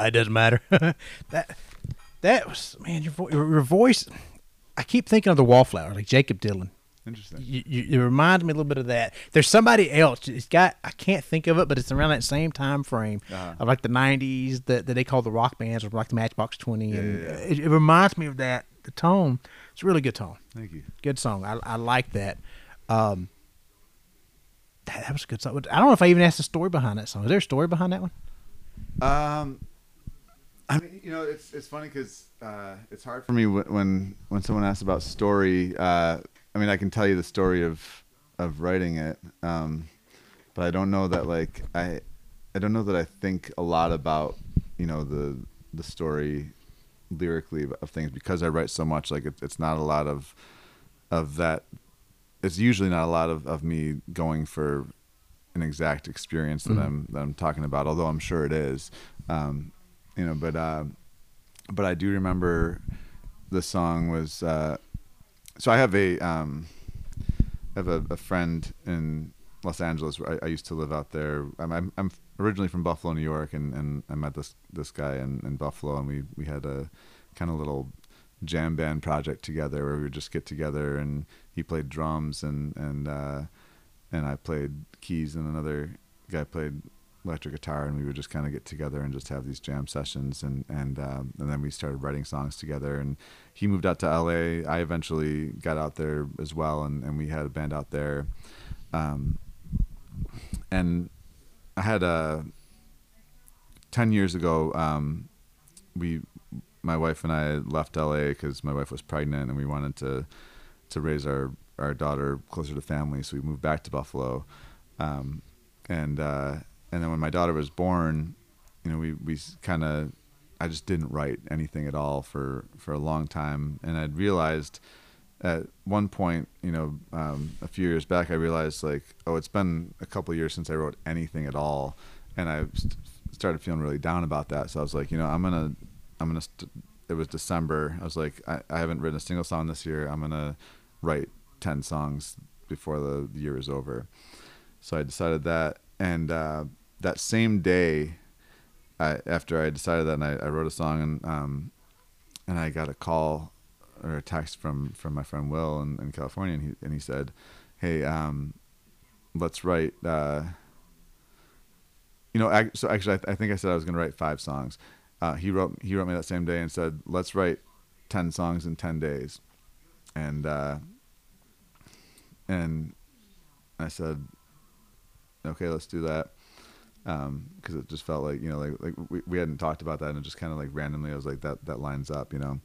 It doesn't matter. that that was man, your, vo- your voice. I keep thinking of the Wallflower, like Jakob Dylan. interesting. You, you, it reminds me a little bit of that. There's somebody else. It's got I can't think of it, but it's around that same time frame Uh-huh. of like the '90s that, that they call the rock bands, or like the Matchbox Twenty, and yeah, yeah. It, it reminds me of that. The tone, it's a really good tone. Thank you. Good song. I, I like that. Um, that, that was a good song. I don't know if I even asked the story behind that song. Is there a story behind that one? Um, I mean, you know, it's it's funny because uh, it's hard for me when when, when someone asks about story. Uh, I mean, I can tell you the story of of writing it, um, but I don't know that like I I don't know that I think a lot about you know the the story lyrically of things because I write so much. Like it, it's not a lot of of that. It's usually not a lot of, of me going for an exact experience that I'm that I'm talking about. Although I'm sure it is, um, you know. But uh, but I do remember the song was. Uh, so I have a um, I have a, a friend in Los Angeles. Where I, I used to live out there. I'm, I'm I'm originally from Buffalo, New York, and, and I met this this guy in, in Buffalo, and we we had a kind of little jam band project together where we would just get together and he played drums and and uh, and I played keys and another guy played electric guitar and we would just kind of get together and just have these jam sessions and and um, and then we started writing songs together and he moved out to LA I eventually got out there as well and, and we had a band out there. Um, and I had a 10 years ago um, we my wife and I left LA because my wife was pregnant and we wanted to to raise our our daughter closer to family so we moved back to Buffalo. Um, and uh, and then when my daughter was born you know we we kind of I just didn't write anything at all for for a long time and I'd realized at one point you know um, a few years back I realized like oh it's been a couple years since I wrote anything at all and I st- started feeling really down about that so I was like you know I'm gonna I'm gonna. St- it was December. I was like, I, I haven't written a single song this year. I'm gonna write ten songs before the year is over. So I decided that, and uh, that same day, I, after I decided that, and I, I wrote a song, and um, and I got a call or a text from from my friend Will in, in California, and he and he said, "Hey, um, let's write." Uh, you know, so actually, I, th- I think I said I was going to write five songs. Uh, he wrote he wrote me that same day and said, "Let's write ten songs in ten days," and uh, and I said, "Okay, let's do that," because it just felt like you know, like like we, we hadn't talked about that, and it just kind of like randomly, I was like, "That that lines up," you know.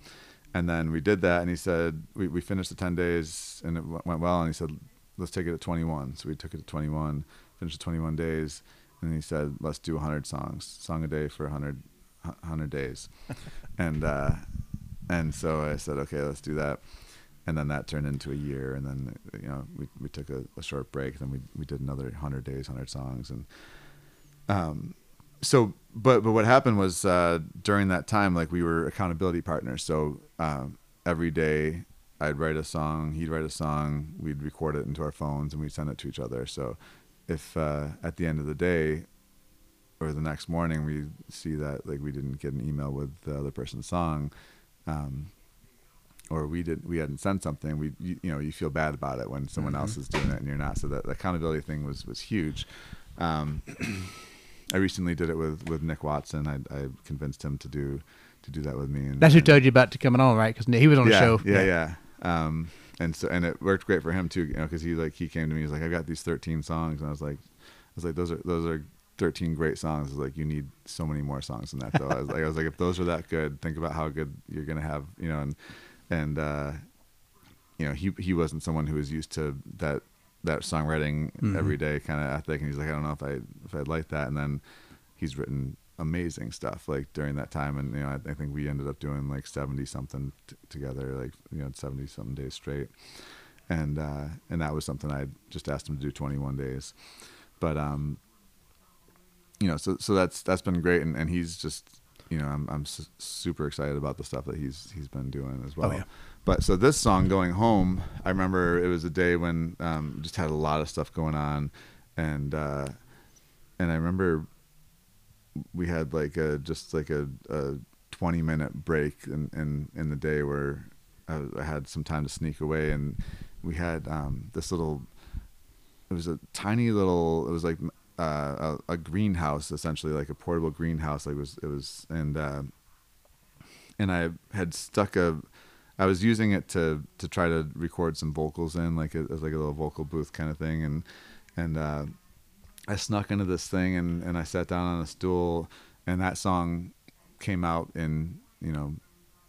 And then we did that, and he said we we finished the ten days, and it w- went well, and he said, "Let's take it to 21. So we took it to twenty one, finished the twenty one days, and he said, "Let's do hundred songs, song a day for 100, hundred days, and uh, and so I said, okay, let's do that. And then that turned into a year, and then you know we we took a, a short break. Then we we did another hundred days, hundred songs, and um, so but but what happened was uh, during that time, like we were accountability partners. So um, every day I'd write a song, he'd write a song, we'd record it into our phones, and we'd send it to each other. So if uh, at the end of the day or the next morning we see that like we didn't get an email with the other person's song, um, or we did we hadn't sent something, we you, you know you feel bad about it when someone mm-hmm. else is doing it and you're not. So that the accountability thing was was huge. Um, I recently did it with with Nick Watson. I, I convinced him to do to do that with me. And, That's who told you about to coming on, right? Because he was on yeah, the show. Yeah, yeah. yeah. Um, and so and it worked great for him too, you know, because he like he came to me. He's like, I've got these 13 songs, and I was like, I was like, those are those are 13 great songs. Was like, you need so many more songs than that, though. I was like, I was like, if those are that good, think about how good you're gonna have, you know, and and uh, you know, he he wasn't someone who was used to that that songwriting mm-hmm. every day kind of ethic, and he's like, I don't know if I if I'd like that, and then he's written amazing stuff like during that time and you know I, I think we ended up doing like 70 something t- together like you know 70 something days straight and uh and that was something I just asked him to do 21 days but um you know so so that's that's been great and and he's just you know I'm I'm su- super excited about the stuff that he's he's been doing as well oh, yeah. But so this song going home I remember it was a day when um just had a lot of stuff going on. And uh and I remember we had like a just like a, a 20 minute break in, in, in the day where I, had some time to sneak away. And we had um, this little it was a tiny little it was like uh, a, a, greenhouse essentially like a portable greenhouse. Like it was it was and uh, and I had stuck a I was using it to to try to record some vocals in like a, as like a little vocal booth kind of thing. And and uh, I snuck into this thing and, and I sat down on a stool and that song came out in you know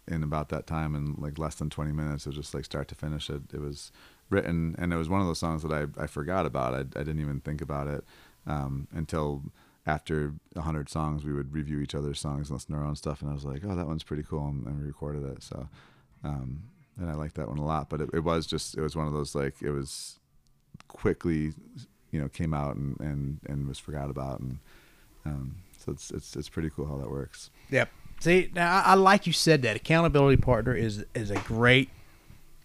in about that time in like less than 20 minutes. Of just like start to finish. It it was written and it was one of those songs that I, I forgot about. I, I didn't even think about it um, until after 100 songs we would review each other's songs and listen to our own stuff. And I was like oh that one's pretty cool and, and we recorded it. So um, and I liked that one a lot but it, it was just it was one of those like it was quickly you know came out and and, and was forgot about and um, so it's it's it's pretty cool how that works. Yep. See, now I, I like you said that accountability partner is is a great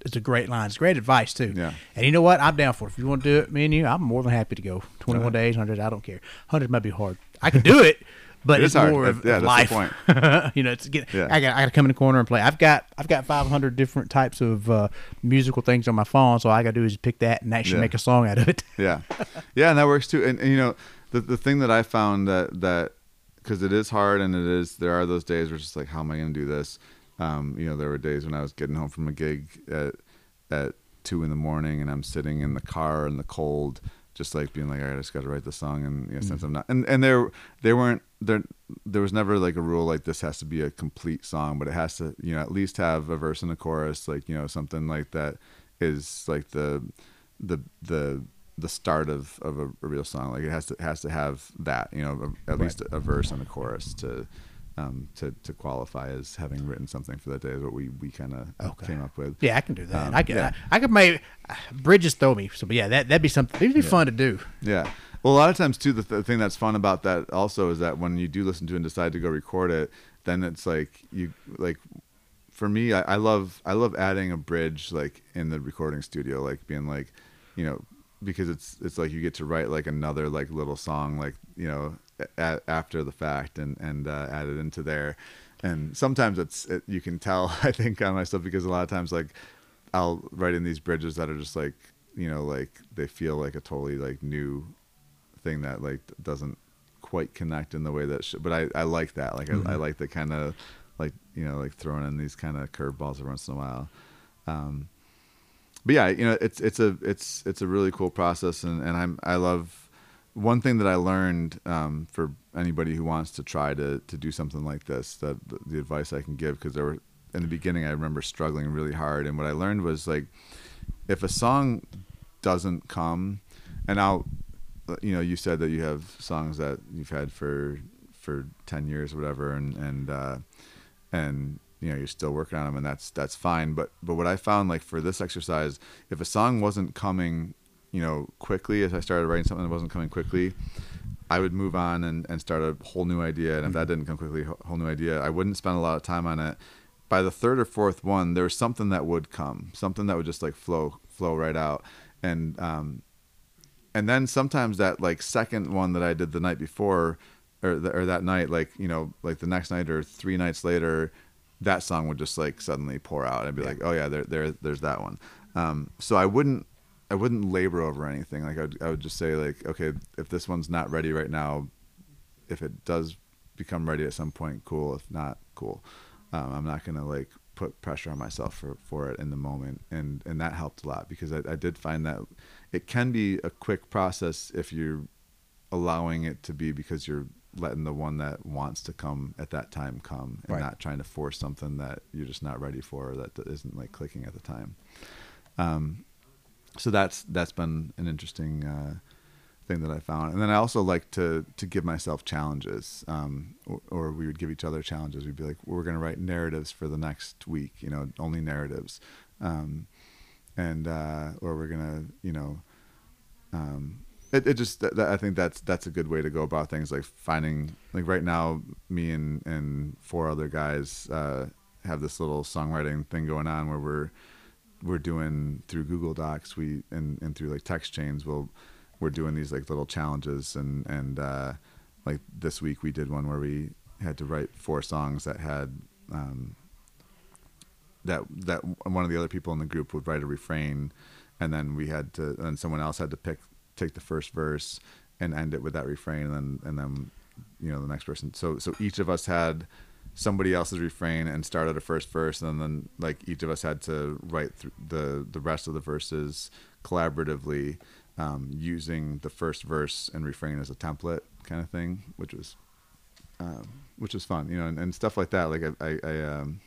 it's a great line. It's great advice too. Yeah. And you know what? I'm down for it. If you want to do it, me and you, I'm more than happy to go. 21 right. days, 100. I don't care. 100 might be hard. I can do it, but it it's more of yeah, life. you know, it's get. Yeah. I got I got to come in the corner and play. I've got I've got 500 different types of uh, musical things on my phone, so all I got to do is pick that and actually yeah. make a song out of it. yeah, yeah, and that works too. And, and you know, the the thing that I found that that because it is hard and it is there are those days where it's just like, how am I going to do this? Um, you know, there were days when I was getting home from a gig at at two in the morning and I'm sitting in the car in the cold just like being like, all right, I just got to write the song, and you know, since mm-hmm. I'm not, and and there they weren't there. There was never like a rule like this has to be a complete song, but it has to, you know, at least have a verse and a chorus, like you know, something like that is like the the the the start of of a, a real song. Like it has to has to have that, you know, a, at right. least a, a verse and a chorus to um, to to qualify as having written something for that day is what we we kind of okay. came up with. Yeah, I can do that. Um, I can yeah. I, I could make bridges throw me. So, but yeah, that that'd be something. It'd be yeah. fun to do. Yeah. Well, a lot of times too, the, th- thing that's fun about that also is that when you do listen to and decide to go record it, then it's like you like. For me, I, I love I love adding a bridge like in the recording studio, like being like, you know, because it's it's like you get to write like another like little song like you know a, after the fact and and uh, add it into there. And sometimes it's it, you can tell i think on myself because a lot of times like i'll write in these bridges that are just like you know like they feel like a totally like new thing that like doesn't quite connect in the way that should but i i like that. Like mm-hmm. I, I, like the kind of like you know like throwing in these kind of curveballs every once in a while. Um but yeah you know it's it's a it's it's a really cool process and and i'm i love one thing that I learned um, for anybody who wants to try to to do something like this, that the, advice I can give, because there were in the beginning I remember struggling really hard, and what I learned was like, if a song doesn't come, and I'll, you know, you said that you have songs that you've had for for ten years or whatever, and and uh, and you know you're still working on them, and that's that's fine. But but what I found like for this exercise, if a song wasn't coming, you know, quickly as I started writing something that wasn't coming quickly. I would move on and, and start a whole new idea. And if that didn't come quickly, a whole new idea, I wouldn't spend a lot of time on it. By the third or fourth one, there was something that would come, something that would just like flow, flow right out. And, um, and then sometimes that like second one that I did the night before or, the, or that night, like, you know, like the next night or three nights later, that song would just like suddenly pour out. I'd be Yeah. like, oh yeah, there, there, there's that one. Um, so I wouldn't, I wouldn't labor over anything. Like I would, I would just say like, okay, if this one's not ready right now, if it does become ready at some point, cool. If not, cool. Um, I'm not gonna like put pressure on myself for, for it in the moment, and and that helped a lot because I, I did find that it can be a quick process if you're allowing it to be because you're letting the one that wants to come at that time come and Right. not trying to force something that you're just not ready for or that isn't like clicking at the time. Um, so that's that's been an interesting uh, thing that I found. And then I also like to to give myself challenges, um, or, or we would give each other challenges. We'd be like, we're going to write narratives for the next week, you know, only narratives, um, and uh, or we're gonna, you know. Um, it, it just that, that- I think that's that's a good way to go about things like finding like right now me and and four other guys uh, have this little songwriting thing going on where we're we're doing through Google Docs we and, and through like text chains we'll we're doing these like little challenges. And and uh, like this week we did one where we had to write four songs that had um, that that one of the other people in the group would write a refrain. And then we had to and someone else had to pick take the first verse and end it with that refrain and then and then you know the next person. So so each of us had somebody else's refrain and started a first verse and then like each of us had to write th- the the rest of the verses collaboratively um, using the first verse and refrain as a template kind of thing which was um, which was fun you know and, and stuff like that. Like I, I, I um,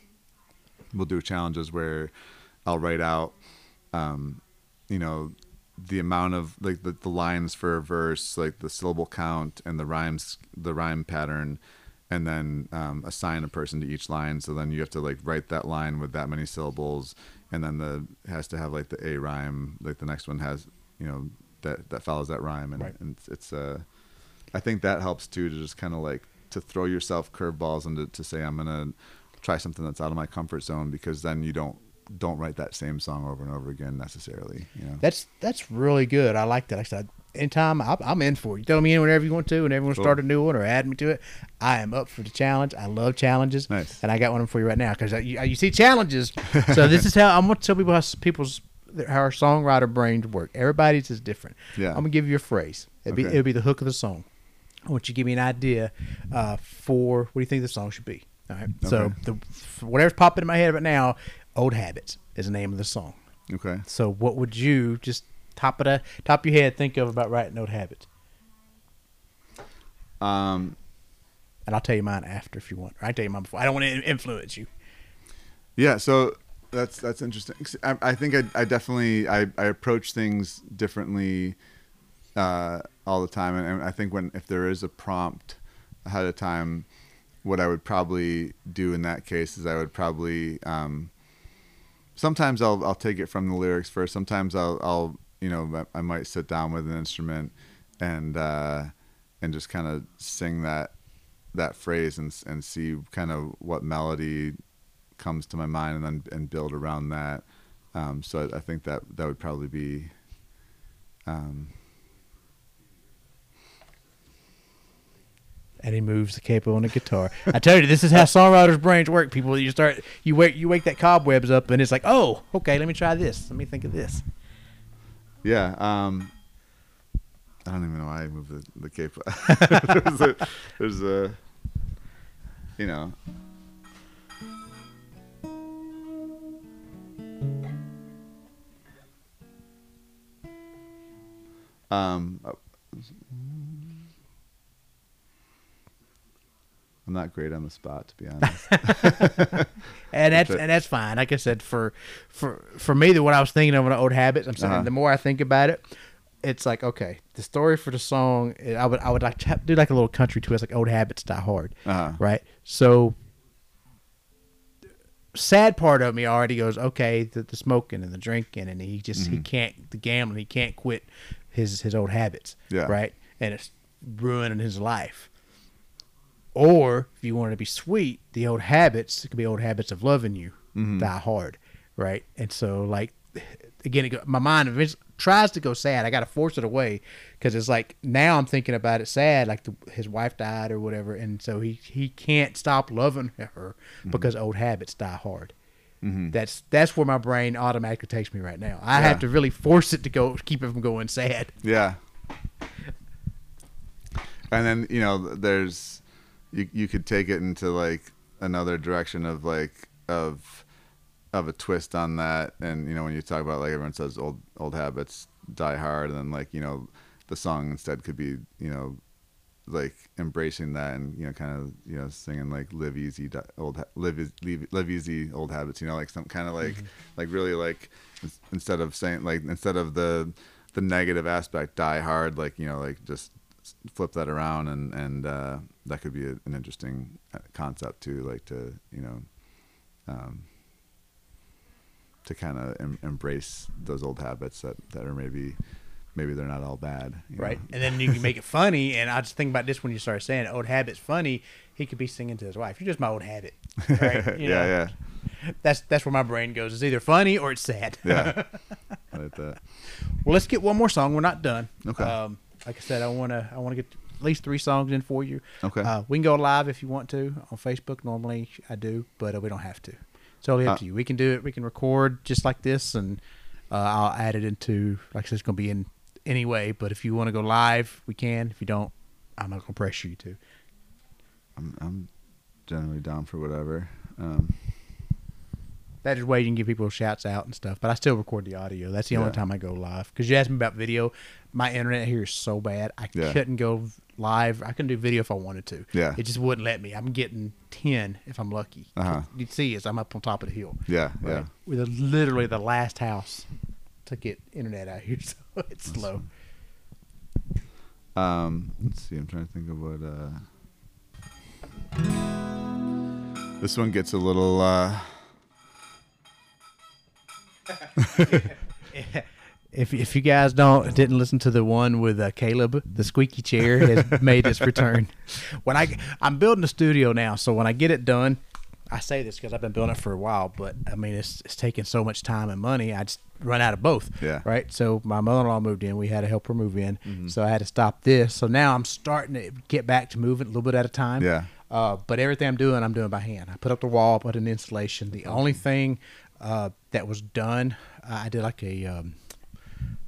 we'll do challenges where I'll write out um, you know the amount of like the, the lines for a verse like the syllable count and the rhymes the rhyme pattern and then um, assign a person to each line so then you have to like write that line with that many syllables and then the it has to have like the a rhyme like the next one has you know that that follows that rhyme and, Right. and it's, it's uh i think that helps too to just kind of like to throw yourself curveballs and to, to say i'm gonna try something that's out of my comfort zone because then you don't don't write that same song over and over again necessarily you know That's that's really good. I like that. I said, anytime I, I'm in for it. You tell me in whenever you want to, and everyone Cool. start a new one or add me to it. I am up for the challenge. I love challenges. Nice. And I got one for you right now because you, you see challenges. so this is how I'm gonna tell people how people's how our songwriter brains work. Everybody's is different. Yeah. I'm gonna give you a phrase. It'll be it'll be the hook of the song. I want you to give me an idea uh, for what do you think the song should be. All right. So the whatever's popping in my head right now, "Old Habits" is the name of the song. okay So what would you just top of the top of your head think of about writing note habits? um And I'll tell you mine after if you want. Or I tell you mine before. I don't want to influence you. Yeah, so that's that's interesting. I, I think I, I definitely I, I approach things differently uh, all the time, and, and I think when if there is a prompt ahead of time, what I would probably do in that case is I would probably um, sometimes I'll I'll take it from the lyrics first. Sometimes I'll I'll you know I I might sit down with an instrument and uh, and just kind of sing that that phrase and and see kind of what melody comes to my mind and then and build around that. Um, so I, I think that that would probably be. Um, And he moves the capo on the guitar. I tell you, this is how songwriters' brains work. People, you start, you wake, you wake that cobwebs up, and it's like, oh, okay, let me try this. Let me think of this. Yeah. Um, I don't even know why I moved the, the cape. there's, a, there's a, you know. Um, I'm not great on the spot, to be honest. And that's and that's fine. Like I said, for for for me, the what I was thinking of an old habits. I'm saying Uh-huh. the more I think about it, it's like okay, the story for the song. eh, I would I would like to have- do like a little country twist, like old habits die hard, Uh-huh. right? So sad part of me already goes okay, the, the smoking and the drinking, and he just Mm-hmm. he can't the gambling, he can't quit his his old habits, Yeah. right? And it's ruining his life. Or if you want to be sweet, the old habits it could be old habits of loving you Mm-hmm. die hard, right? And so like again, it go, my mind eventually tries to go sad. I got to force it away because it's like now I'm thinking about it sad, like the, his wife died or whatever, and so he he can't stop loving her Mm-hmm. because old habits die hard. That's that's where my brain automatically takes me right now. I Yeah. have to really force it to go keep it from going sad. Yeah. And then you know, there's you you could take it into like another direction of like of of a twist on that, and you know when you talk about like everyone says old old habits die hard, and then like you know the song instead could be you know like embracing that and you know kind of you know singing like live easy old live live, live easy old habits you know like some kind of like mm-hmm. like really like instead of saying like instead of the the negative aspect die hard like you know like just flip that around and and uh that could be a, an interesting uh, concept too like to you know um to kind of em- embrace those old habits that that are maybe maybe they're not all bad you right? know? And then you can make it funny. And I just think about this when you start saying old habits funny. He could be singing to his wife, "You're just my old habit." Right? Yeah know? yeah That's that's where my brain goes. It's either funny or it's sad. yeah like that well, let's get one more song. We're not done. Okay. Um, like I said, I want to I want to get at least three songs in for you. Okay. Uh, we can go live if you want to on Facebook. Normally I do, but uh, we don't have to. It's totally up Uh, to you. We can do it. We can record just like this, and uh, I'll add it into like I said, it's going to be in anyway. But if you want to go live, we can. If you don't, I'm not going to pressure you to. I'm I'm generally down for whatever. Um, That is way you can give people shouts out and stuff. But I still record the audio. That's the only time I go live. Because you asked me about video. My internet here is so bad. I Yeah. couldn't go live. I couldn't do video if I wanted to. Yeah. It just wouldn't let me. I'm getting 10 if I'm lucky. Uh-huh. You'd see as I'm up on top of the hill. yeah, Right? yeah. We're literally the last house to get internet out here. So it's slow. Um, let's see. I'm trying to think of what. Uh, this one gets a little. Uh, If, if you guys don't didn't listen to the one with uh, Caleb, the squeaky chair has made its return. When I I'm building a studio now, so when I get it done, I say this because I've been building it for a while, but I mean it's it's taking so much time and money. I just run out of both. Yeah. Right. So my mother-in-law moved in. We had to help her move in, Mm-hmm. so I had to stop this. So now I'm starting to get back to moving a little bit at a time. Yeah. Uh, but everything I'm doing, I'm doing by hand. I put up the wall, put an insulation. The only thing uh, that was done, uh, I did like a um,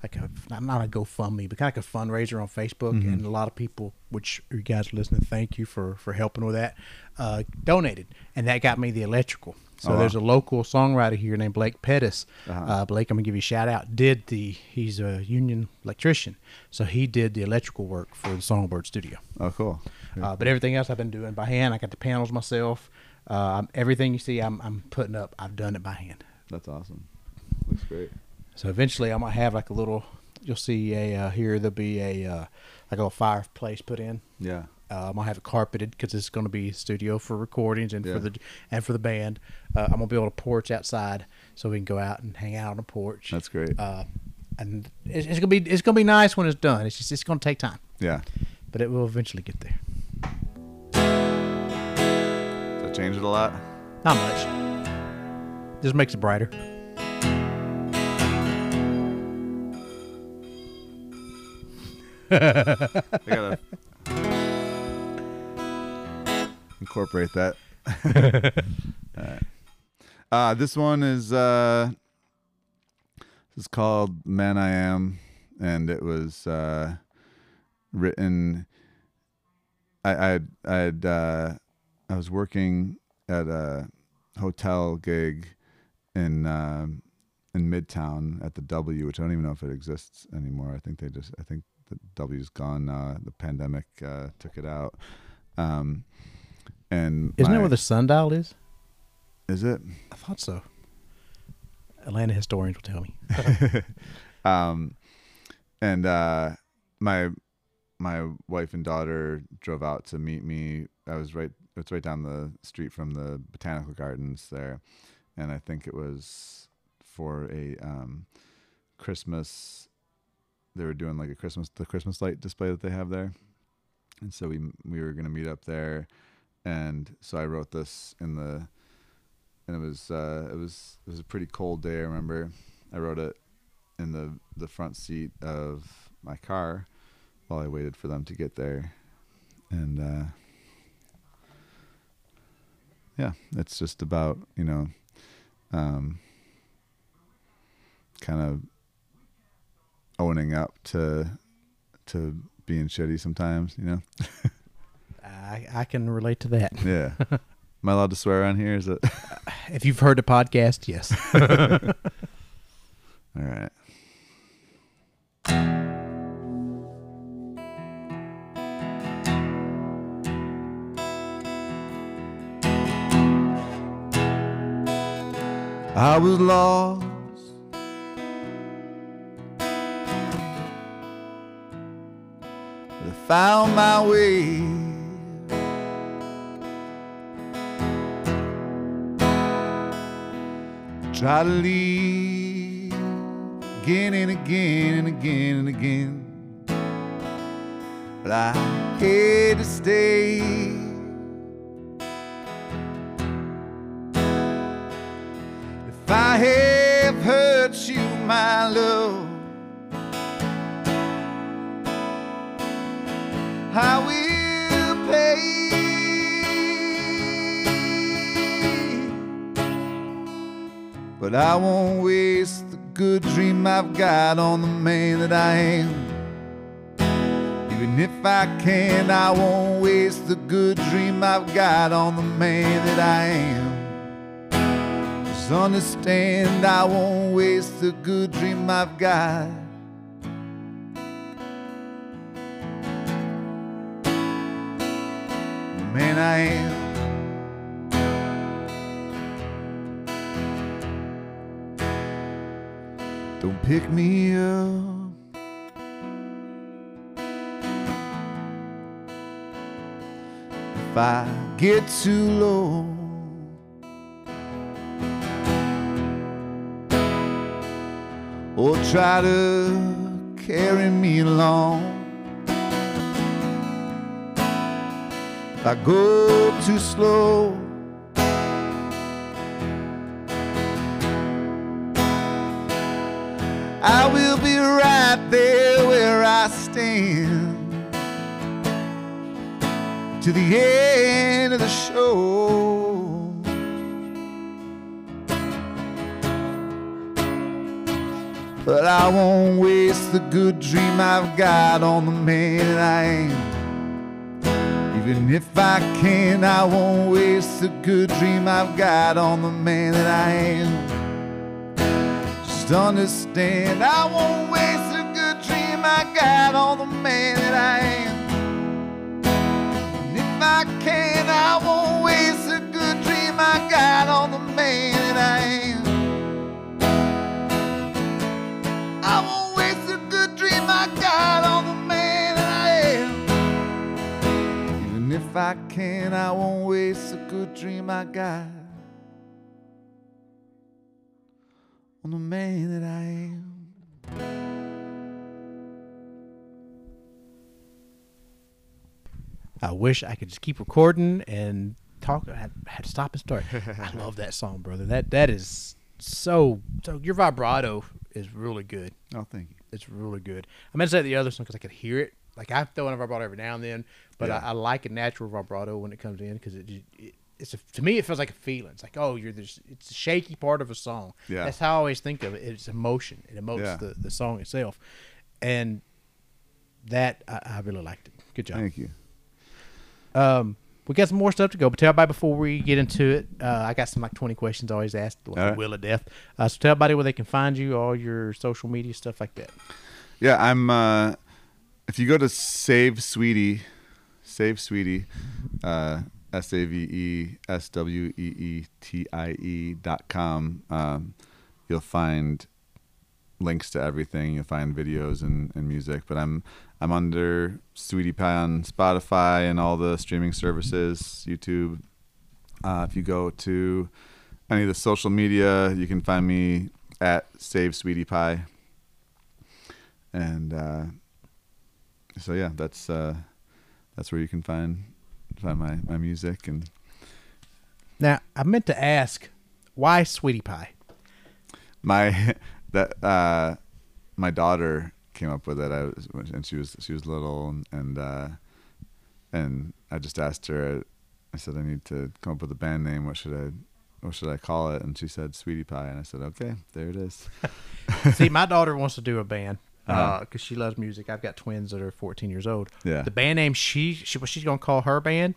like a not, not a GoFundMe, but kind of like a fundraiser on Facebook, and a lot of people, which you guys are listening, thank you for for helping with that, uh, donated, and that got me the electrical. So wow. there's a local songwriter here named Blake Pettis. Uh-huh. Uh, Blake, I'm gonna give you a shout out. Did the he's a union electrician, so he did the electrical work for the Songbird Studio. oh, cool. Uh, but everything else I've been doing by hand. I got the panels myself. Uh, everything you see, I'm, I'm putting up. I've done it by hand. That's awesome. Looks great. So eventually, I'm gonna have like a little. You'll see a uh, here. There'll be a uh, like a little fireplace put in. Yeah. Uh, I'm gonna have it carpeted because it's gonna be a studio for recordings and Yeah. for the and for the band. Uh, I'm gonna build a porch outside so we can go out and hang out on the porch. That's great. Uh, and it's, it's gonna be it's gonna be nice when it's done. It's just it's gonna take time, yeah. but it will eventually get there. Does that change it a lot? Not much. Just makes it brighter. Gotta incorporate that. Right. Uh, this one is uh, this is called "Man I Am," and it was uh, written. I I I uh, I was working at a hotel gig in um in Midtown at the W, which I don't even know if it exists anymore. I think they just I think W's gone. Uh, the pandemic uh, took it out. Um, and Isn't my- that where the sundial is? is it? I thought so. Atlanta historians will tell me. um, and uh, my my wife and daughter drove out to meet me. I was right. It's right down the street from the botanical gardens there, and I think it was for a um, Christmas. They were doing like a Christmas the Christmas light display that they have there, and so we we were gonna meet up there, and so I wrote this in the, and it was uh, it was it was a pretty cold day. I remember. I wrote it in the the front seat of my car while I waited for them to get there, and uh, yeah, it's just about you know, um, kind of owning up to to being shitty sometimes, you know. I, I can relate to that. yeah. Am I allowed to swear on here? Is it? If you've heard the podcast, yes. All right. I was lost. Found my way. Try to leave again and again and again and again. But I had to stay. If I have hurt you, my love, But I won't waste the good dream I've got on the man that I am. Even if I can, I won't waste the good dream I've got on the man that I am. Just understand I won't waste the good dream I've got. The man I am. Don't pick me up. If I get too low, or try to carry me along. If I go too slow, I will be right there where I stand to the end of the show. But I won't waste the good dream I've got on the man I am. Even if I can, I won't waste the good dream I've got on the man that I am. Just understand, I won't waste the good dream I got on the man that I am. And if I can, I won't waste the good dream I got on the man that I am. I won't waste the good dream I got on the man that I am. Even if I can, I won't waste the good dream I got on the man that I am. I wish I could just keep recording and talk. I had, had to stop and start. I love that song, brother. That that is so so. Your vibrato is really good. Oh, thank you. It's really good. I meant to say the other song because I could hear it. Like I throw in a vibrato every now and then, but Yeah. I, I like a natural vibrato when it comes in because it, it it's a, to me it feels like a feeling. It's like oh you're this. It's a shaky part of a song. Yeah. That's how I always think of it. It's emotion. It emotes Yeah. the, the song itself, and that I, I really liked it. Good job. Thank you. Um, we got some more stuff to go, but tell everybody before we get into it. Uh, I got some like twenty questions I always asked, like the right. Wheel of Death. Uh, so tell everybody where they can find you, all your social media stuff like that. Yeah, I'm. Uh, if you go to Save Sweetie, Save Sweetie, uh, S A V E S W E E T I E dot com, um, you'll find links to everything. You'll find videos and, and music. But I'm I'm under Sweetie Pie on Spotify and all the streaming services, YouTube. Uh, if you go to any of the social media, you can find me at Save Sweetie Pie. And uh, so yeah, that's uh, that's where you can find my, my music and Now, I meant to ask, why Sweetie Pie? my that uh my daughter came up with it. I was, and she was she was little and and, uh, and I just asked her I said I need to come up with a band name. What should I what should I call it? And she said Sweetie Pie. And I said okay there it is. See, my daughter wants to do a band because Uh-huh. she loves music. I've got twins that are 14 years old. Yeah. The band name she, she what she's gonna call her band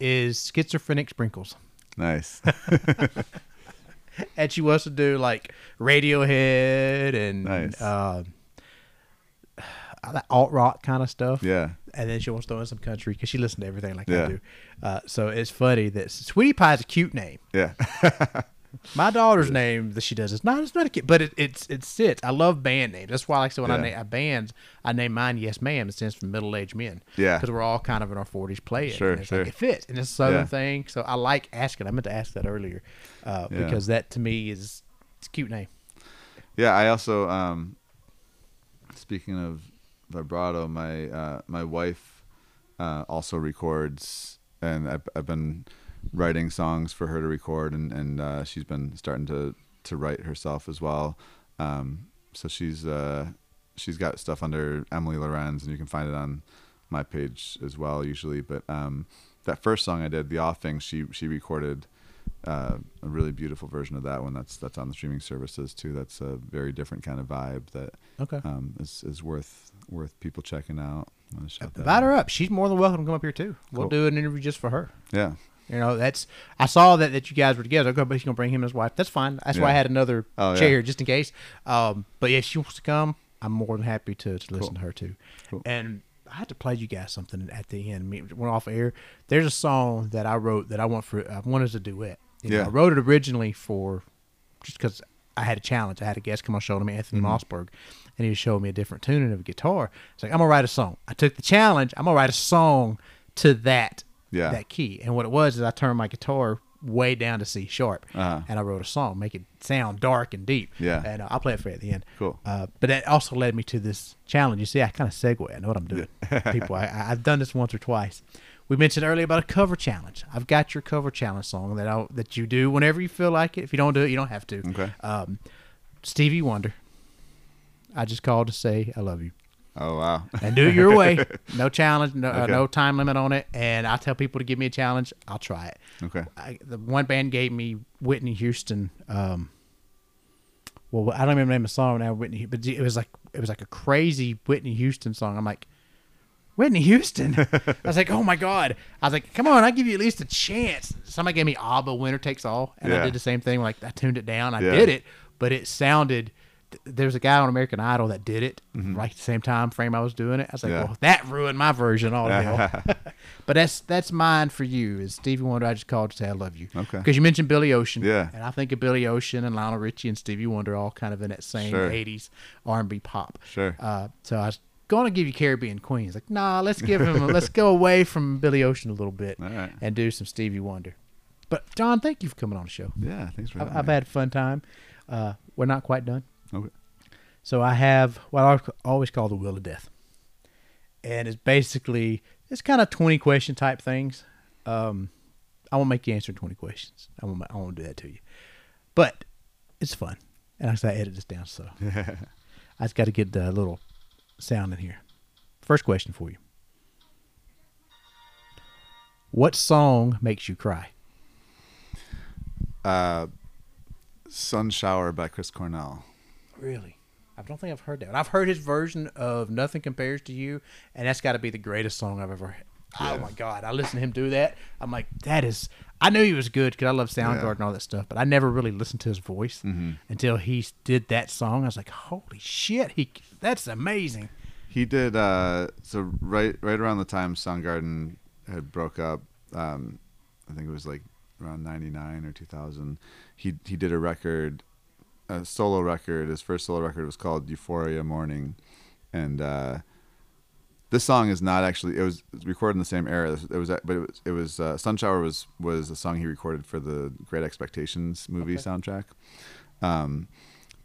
is Schizophrenic Sprinkles, nice and she wants to do like Radiohead and Nice. uh, alt rock kind of stuff. yeah And then she wants to throw in some country because she listens to everything like Yeah. I do. Uh, so it's funny that Sweetie Pie is a cute name. yeah My daughter's name that she does is not it's not a kid, but it it's it sits. I love band names. That's why, like, so when I name I bands, I name mine Yes Ma'am. It stands for middle aged men. Yeah. because we're all kind of in our forties playing. Sure, and it's sure. Like, it fits, and it's a southern Yeah. thing. So I like asking. I meant to ask that earlier uh, Yeah. because that to me is it's a cute name. Yeah, I also um speaking of vibrato, my uh my wife uh also records and I've I've been writing songs for her to record and and uh she's been starting to to write herself as well. Um so she's uh she's got stuff under Emily Lorenz and you can find it on my page as well usually, but um that first song I did, The Offing, she she recorded uh, a really beautiful version of that one. That's that's on the streaming services too. That's a very different kind of vibe that Okay. um, is is worth worth people checking out. I'm gonna shout that Invite her up. She's more than welcome to come up here too. We'll Cool. do an interview just for her. Yeah, You know, that's I saw that that you guys were together. Okay, but he's gonna bring him and his wife. That's fine. That's why I had another Oh, yeah. chair just in case. Um, but yeah, if she wants to come. I'm more than happy to, to listen Cool. to her too. Cool. And I had to play you guys something at the end. Me- Went off air. There's a song that I wrote that I want for I wanted as a duet. You know, Yeah. I wrote it originally for just because I had a challenge. I had a guest come on show to me, Anthony Mm-hmm. Mossberg, and he was showing me a different tuning of a guitar. It's like I'm gonna write a song. I took the challenge. I'm gonna write a song to that Yeah. that key. And what it was is I turned my guitar way down to C sharp, Uh-huh. and I wrote a song, make it sound dark and deep. Yeah. and uh, I'll play it for you at the end. Cool. Uh, but that also led me to this challenge. You see, I kind of segue. I know what I'm doing. People, I, I've done this once or twice. We mentioned earlier about a cover challenge. I've got your cover challenge song that I that you do whenever you feel like it. If you don't do it, you don't have to. Okay. Um, Stevie Wonder. I just called to say I love you Oh wow. and do it your way. No challenge, no, uh, no time limit on it. And I tell people to give me a challenge, I'll try it. okay. I, the one band gave me Whitney Houston. Um, well, I don't remember name of the song now, Whitney, but it was like it was like a crazy Whitney Houston song. I'm like, Whitney Houston. I was like, oh my god. I was like, come on, I give you at least a chance. Somebody gave me ABBA, Winter Takes All, and I did the same thing. Like I tuned it down, I Yeah. did it, but it sounded. Th- There's a guy on American Idol that did it right at the same time frame I was doing it. I was like, Mm-hmm. Yeah. well, that ruined my version all hell. but that's that's mine for you. Is Stevie Wonder? I just called to say I love you. Okay. Because you mentioned Billy Ocean. Yeah. And I think of Billy Ocean and Lionel Richie and Stevie Wonder all kind of in that same Sure. '80s R&B pop. Sure. Uh, so I was going to give you Caribbean Queens. Like, nah, let's give him. let's go away from Billy Ocean a little bit right. and do some Stevie Wonder. But John, thank you for coming on the show. Yeah. Thanks for I've, having I've me. had a fun time. Uh, we're not quite done. Okay. So I have what I always call the wheel of death, and it's basically it's kind of twenty question type things. Um, I won't make you answer twenty questions. I won't. I won't do that to you, but it's fun, and I said I edit this down. So I just got to get a little sound in here. First question for you: What song makes you cry? Uh, Sunshower by Chris Cornell. Really? I don't think I've heard that. I've heard his version of "Nothing Compares to You," and that's got to be the greatest song I've ever. Heard. Oh my god! I listened to him do that. I'm like, that is. I knew he was good because I love Soundgarden Yeah. and all that stuff, but I never really listened to his voice until he did that song. I was like, holy shit! He that's amazing. He did uh so right right around the time Soundgarden had broke up, um I think it was like around 99 or 2000. He he did a record a solo record. His first solo record was called Euphoria Morning, and uh, this song is not actually. It was recorded in the same era. It was, but it was. It was uh, Sunshower was was a song he recorded for the Great Expectations movie Okay. soundtrack. Um,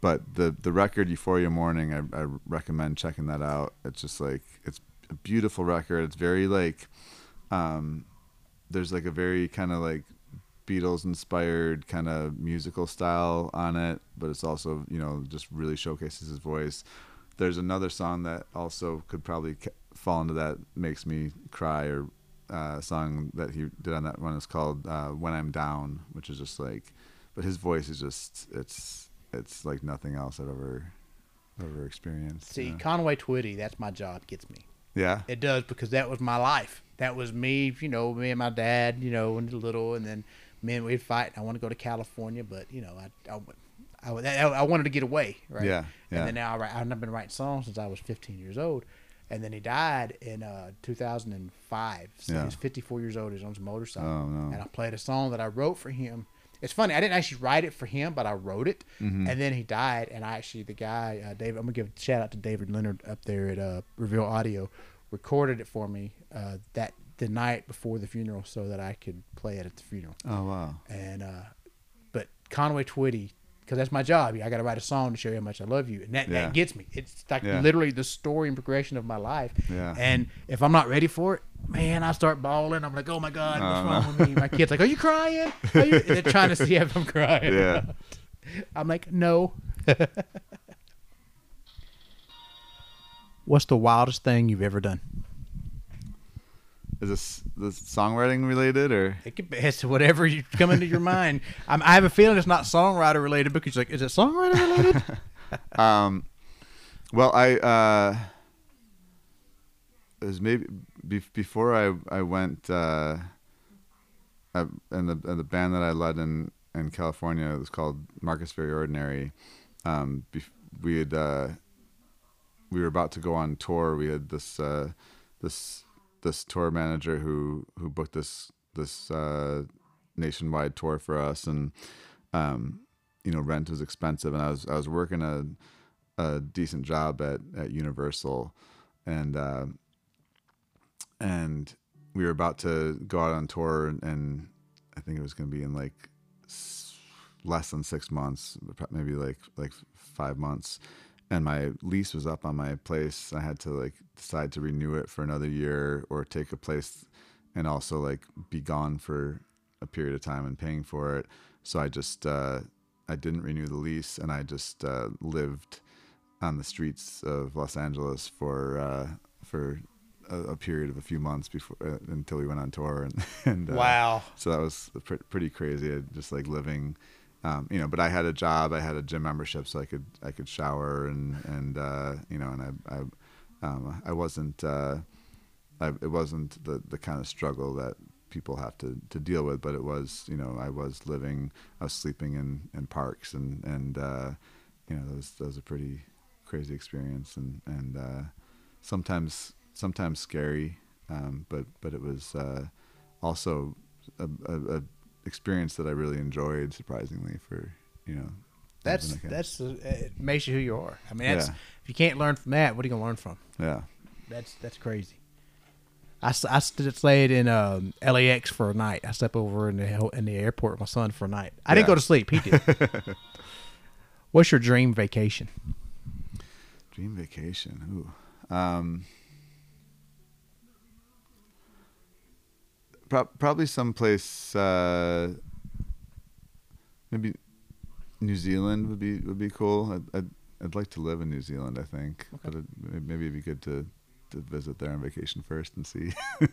but the the record Euphoria Morning, I, I recommend checking that out. It's just like it's a beautiful record. It's very like, um, there's like a very kind of like Beatles inspired kind of musical style on it, but it's also you know just really showcases his voice. There's another song that also could probably ca- fall into that makes me cry or uh, song that he did on that one is called uh, "When I'm Down," which is just like, but his voice is just it's it's like nothing else I've ever ever experienced. See, you know? Conway Twitty, that's my job. Gets me. yeah, It does because that was my life. That was me. You know, me and my dad. You know, when he little, and then me and we'd fight. I want to go to California, but you know, I I, I, I, wanted to get away. Right. Yeah, yeah. And then now I write, I've been writing songs since I was 15 years old. And then he died in uh, 2005. So Yeah. he was 54 years old. He was on his motorcycle. Oh, no. And I played a song that I wrote for him. It's funny. I didn't actually write it for him, but I wrote it. Mm-hmm. And then he died. And I actually, the guy, uh, David, I'm going to give a shout out to David Leonard up there at uh, Reveal Audio, recorded it for me uh, that the night before the funeral so that I could play it at the funeral. oh wow, And uh, but Conway Twitty, because that's my job. I got to write a song to show you how much I love you, and that, Yeah. that gets me. It's like Yeah. literally the story and progression of my life. Yeah. And if I'm not ready for it, man, I start bawling. I'm like, oh my god, what's Oh, wrong with me? My kids like, are you crying? Are you? They're trying to see if I'm crying. Yeah. I'm like, no. What's the wildest thing you've ever done? Is this this songwriting related or? It could be it's whatever you come into your mind. I'm, I have a feeling it's not songwriter related because you're like, is it songwriter related? Um, well, I uh, it was maybe be- before I I went uh, I, and the and the band that I led in in California was called Marcus Very Ordinary. Um, bef- we had uh, we were about to go on tour. We had this uh, this this tour manager who who booked this this uh, nationwide tour for us, and um, you know rent was expensive, and I was I was working a a decent job at at Universal, and uh, and we were about to go out on tour, and, and I think it was going to be in like less than six months, maybe like like five months, and my lease was up on my place. I had to like decide to renew it for another year or take a place and also like be gone for a period of time and paying for it. So I just uh, I didn't renew the lease and I just uh, lived on the streets of Los Angeles for uh, for a, a period of a few months before uh, until we went on tour and and uh, wow. so that was pre- pretty crazy. Just like living, um, you know. But I had a job. I had a gym membership, so I could I could shower and and uh, you know, and I I um, I wasn't uh, I, it wasn't the the kind of struggle that people have to, to deal with, but it was you know I was living I was sleeping in, in parks and and uh, you know that was that was a pretty crazy experience and and uh, sometimes sometimes scary, um, but but it was uh, also a, a, a experience that I really enjoyed. Surprisingly, for you know, That's like that's uh, it makes you who you are. I mean, that's Yeah. if you can't learn from that, what are you gonna learn from? yeah That's that's crazy. I, st- stayed in um, LAX for a night. I slept over in the in the airport with my son for a night. I didn't go to sleep. He did. What's your dream vacation? dream vacation. Ooh, um, pro- probably someplace. Uh, maybe New Zealand would be would be cool. I'd, I'd I'd like to live in New Zealand. I think, but it, maybe it'd be good to to visit there on vacation first and see.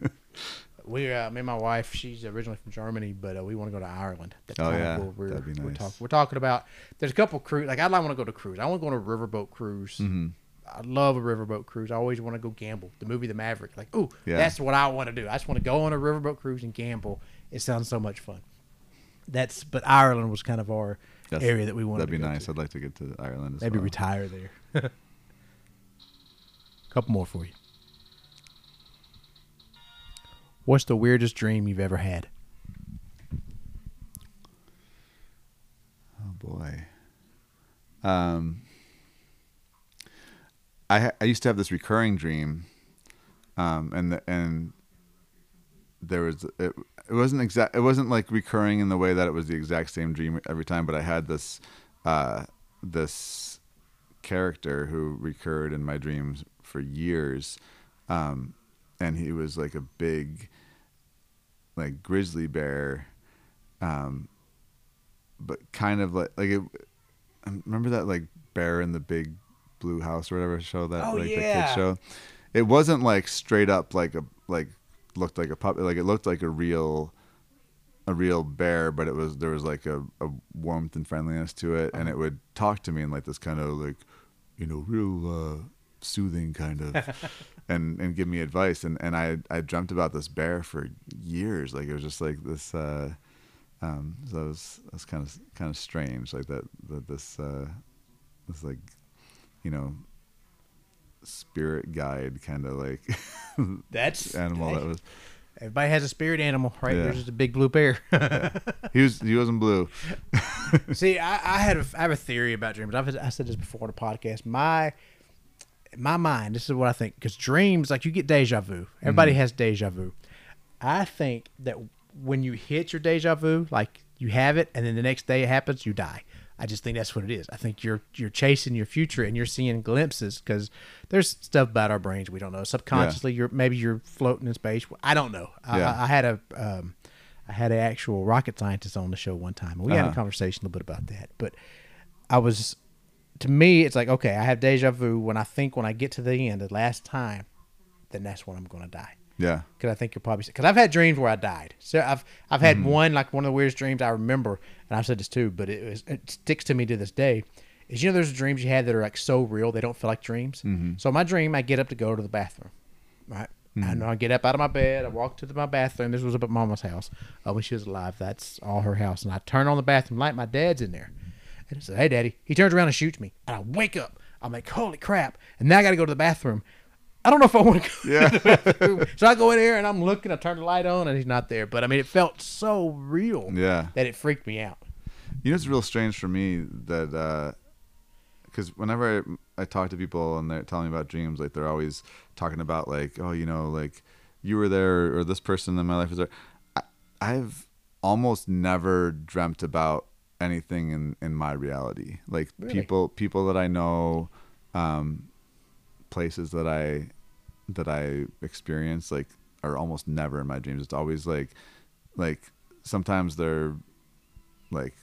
We, uh, me and my wife, she's originally from Germany, but uh, we want to go to Ireland. That's Oh, yeah. we're, That'd be we're, nice. talk, we're talking about. There's a couple cruise. Like I'd like want to go to cruise. I want to go on a riverboat cruise. hmm I love a riverboat cruise. I always want to go gamble. The movie The Maverick. Like, ooh, Yeah. that's what I want to do. I just want to go on a riverboat cruise and gamble. It sounds so much fun. That's but Ireland was kind of our Yes, area that we wanted. That'd be nice. to. I'd like to get to Ireland as Maybe well. retire there. Couple more for you. What's the weirdest dream you've ever had? Oh boy. um, I I used to have this recurring dream, um, and the, and there was it, it wasn't exact it wasn't like recurring in the way that it was the exact same dream every time, but I had this uh, this character who recurred in my dreams for years, um, and he was like a big like grizzly bear, um, but kind of like like it. Remember that like bear in the big blue house or whatever show that Oh, like the kid show. It wasn't like straight up like a like looked like a puppet. Like it looked like a real a real bear, but it was there was like a, a warmth and friendliness to it, and it would talk to me in like this kind of like you know real uh, soothing kind of, and and give me advice. And and I I dreamt about this bear for years. Like it was just like this. Uh, um, so that was that was kind of kind of strange, like that that this uh, this like you know spirit guide kind of like That's animal that was Everybody has a spirit animal, right? Yeah. There's just a big blue bear. he was he wasn't blue See, I, I had a, I have a theory about dreams. I've I said this before on a podcast. My my mind, this is what I think, because dreams, like you get deja vu. Everybody mm-hmm. has deja vu. I think that when you hit your deja vu, like you have it, and then the next day it happens, you die. I just think that's what it is. I think you're you're chasing your future and you're seeing glimpses because there's stuff about our brains we don't know. Subconsciously, you're maybe you're floating in space. I don't know. Yeah. I, I had a um, I had an actual rocket scientist on the show one time, and we had a Uh-huh. conversation a little bit about that. But I was, to me, it's like okay, I have deja vu when I think when I get to the end, the last time, then that's when I'm going to die. Yeah Because I think you're probably because I've had dreams where I died. So I've I've had mm-hmm. one like one of the weirdest dreams I remember, and I've said this too, but it was it sticks to me to this day. Is you know there's dreams you had that are like so real they don't feel like dreams. Mm-hmm. So my dream, I get up to go to the bathroom, right? And mm-hmm. I get up out of my bed, I walk to the, my bathroom. This was up at Mama's house uh, when she was alive. That's all her house. And I turn on the bathroom light. My dad's in there, and I said, "Hey, Daddy." He turns around and shoots me, and I wake up. I'm like, "Holy crap!" And now I got to go to the bathroom. I don't know if I want to go Yeah. to the bathroom. So I go in there and I'm looking. I turn the light on and he's not there. But I mean, it felt so real yeah that it freaked me out. You know, it's real strange for me that because whenever I, I talk to people and they're telling me about dreams, like they're always talking about like, oh, you know, like you were there or this person in my life was there. I, I've almost never dreamt about anything in in my reality. Like Really? people people that I know, um, places that I that I experience like are almost never in my dreams. It's always like like sometimes they're like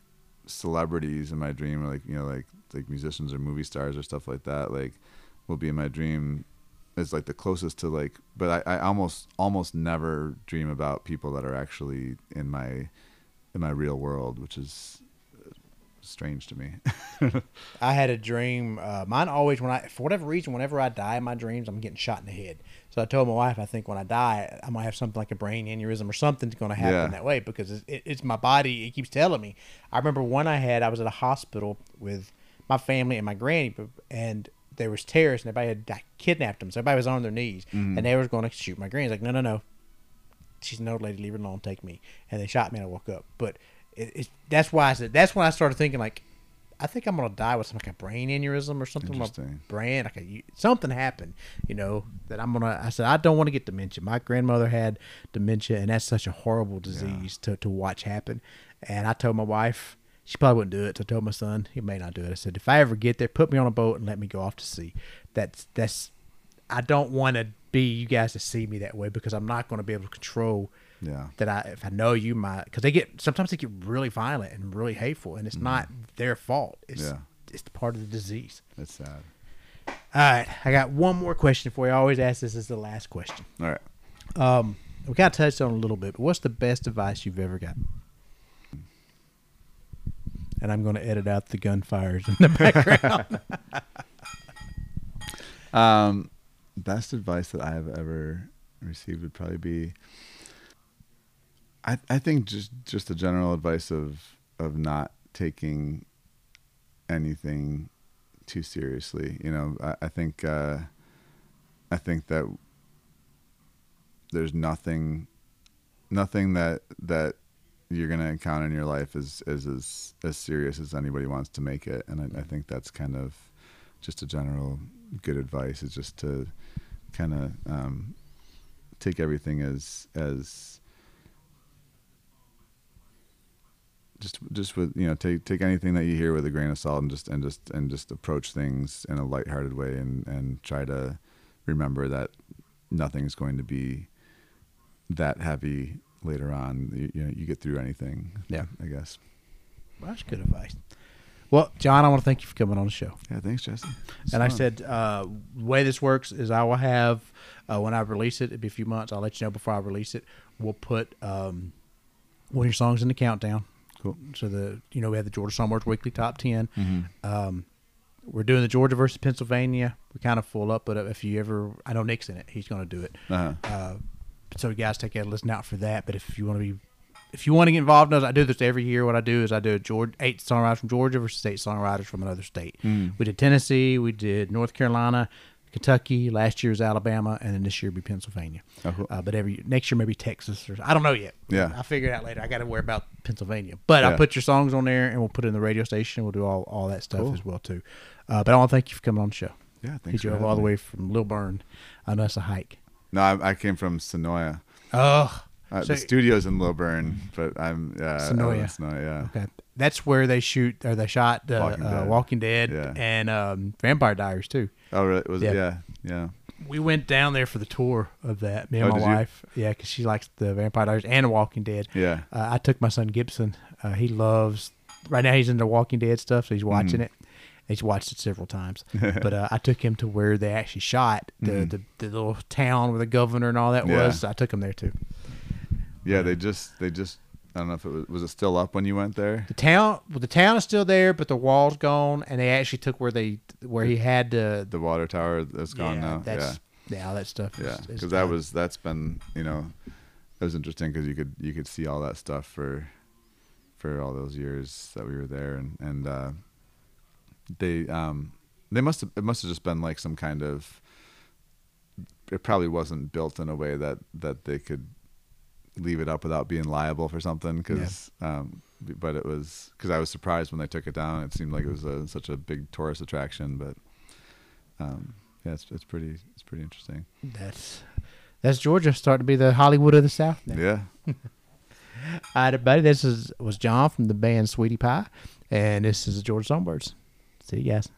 celebrities in my dream or like you know like like musicians or movie stars or stuff like that like will be in my dream is like the closest to like but I, I almost almost never dream about people that are actually in my in my real world which is strange to me I had a dream. Uh, mine always when I, for whatever reason, whenever I die in my dreams, I'm getting shot in the head. So I told my wife, I think when I die, I might have something like a brain aneurysm or something's going to happen Yeah. that way because it's, it, it's my body. It keeps telling me. I remember one I had. I was at a hospital with my family and my granny, and there was terrorists, and everybody had kidnapped them. So everybody was on their knees, and they were going to shoot my granny. Like, no, no, no. She's an old lady. Leave her alone. Take me. And they shot me, and I woke up. But it, it, that's why I said. That's when I started thinking like. I think I'm gonna die with some like a brain aneurysm or something. My brain, like a, something happened, you know, that I'm gonna. I said I don't want to get dementia. My grandmother had dementia, and that's such a horrible disease to to watch happen. And I told my wife she probably wouldn't do it. So I told my son he may not do it. I said if I ever get there, put me on a boat and let me go off to sea. That's that's. I don't want to be you guys to see me that way because I'm not going to be able to control yeah that I if I know you might because they get sometimes they get really violent and really hateful and it's not their fault. It's Yeah. it's part of the disease. it's sad All right, I got one more question for you. I always ask this as the last question. all right Um, we kind of touched on it a little bit, but what's the best advice you've ever got? And I'm going to edit out the gunfires in the background. Um, best advice that I have ever received would probably be. I I think just just the general advice of of not taking anything too seriously. You know, I, I think uh, I think that there's nothing nothing that that you're gonna encounter in your life is is as as serious as anybody wants to make it, and I, I think that's kind of just a general good advice is just to kind of um, take everything as as just just with you know take take anything that you hear with a grain of salt and just and just and just approach things in a lighthearted way and and try to remember that nothing's going to be that heavy later on. You, you know, you get through anything. Yeah. I guess. Well, that's good advice. Well, John, I want to thank you for coming on the show. Yeah, thanks, Jesse. It's and I said, uh, the way this works is I will have, uh, when I release it, it'll be a few months, I'll let you know before I release it. We'll put um, one of your songs in the countdown. Cool. So the, you know, we have the Georgia Songbirds Weekly Top 10. Mhm. Um, we're doing the Georgia versus Pennsylvania. We're kind of full up, but if you ever, I know Nick's in it. He's going to do it. Uh-huh. Uh, so you guys take a listen out for that. But if you want to be, if you want to get involved in this, I do this every year. What I do is I do a Georgia, eight songwriters from Georgia versus eight songwriters from another state. Mm. We did Tennessee, we did North Carolina, Kentucky. Last year was Alabama, and then this year be Pennsylvania. Oh, cool. Uh, but every next year maybe Texas or I don't know yet. Yeah. I'll figure it out later. I got to worry about Pennsylvania, but Yeah. I'll put your songs on there and we'll put it in the radio station. We'll do all, all that stuff Cool. as well too. Uh, but I want to thank you for coming on the show. Yeah, thanks. having all the way from Lilburn. I know that's a hike. No, I, I came from Senoia. Oh, Uh, So- the studio's in Lilburn, but I'm yeah. Live Senoia. Senoia, yeah. Okay, that's where they shoot or they shot uh, Walking Walking Dead. Uh, Walking Dead Yeah. and um, Vampire Diaries too. Oh, really? Was Yeah. it? Yeah, yeah. We went down there for the tour of that. Me and Oh, my did you? wife, yeah, because she likes the Vampire Diaries and Walking Dead. Yeah. Uh, I took my son Gibson. Uh, he loves. Right now, he's into Walking Dead stuff, so he's watching Mhm. it. He's watched it several times. but uh, I took him to where they actually shot the, Mhm. the the little town where the governor and all that Yeah. was. I took him there too. Yeah, they just they just I don't know if it was was it still up when you went there? The town, well, the town is still there, but the wall's gone, and they actually took where they where he had the The water tower that's gone yeah, now. That's, yeah, all that stuff. yeah, because that was that's been you know it was interesting because you could you could see all that stuff for for all those years that we were there and and uh, they um they must have it must have just been like some kind of it probably wasn't built in a way that that they could leave it up without being liable for something because um but it was because I was surprised when they took it down it seemed like it was a, such a big tourist attraction but um yeah it's it's pretty it's pretty interesting that's that's Georgia starting to be the Hollywood of the South. Now. yeah All right, everybody. This is was John from the band Sweetie Pie, and this is the Georgia Songbirds. See you guys.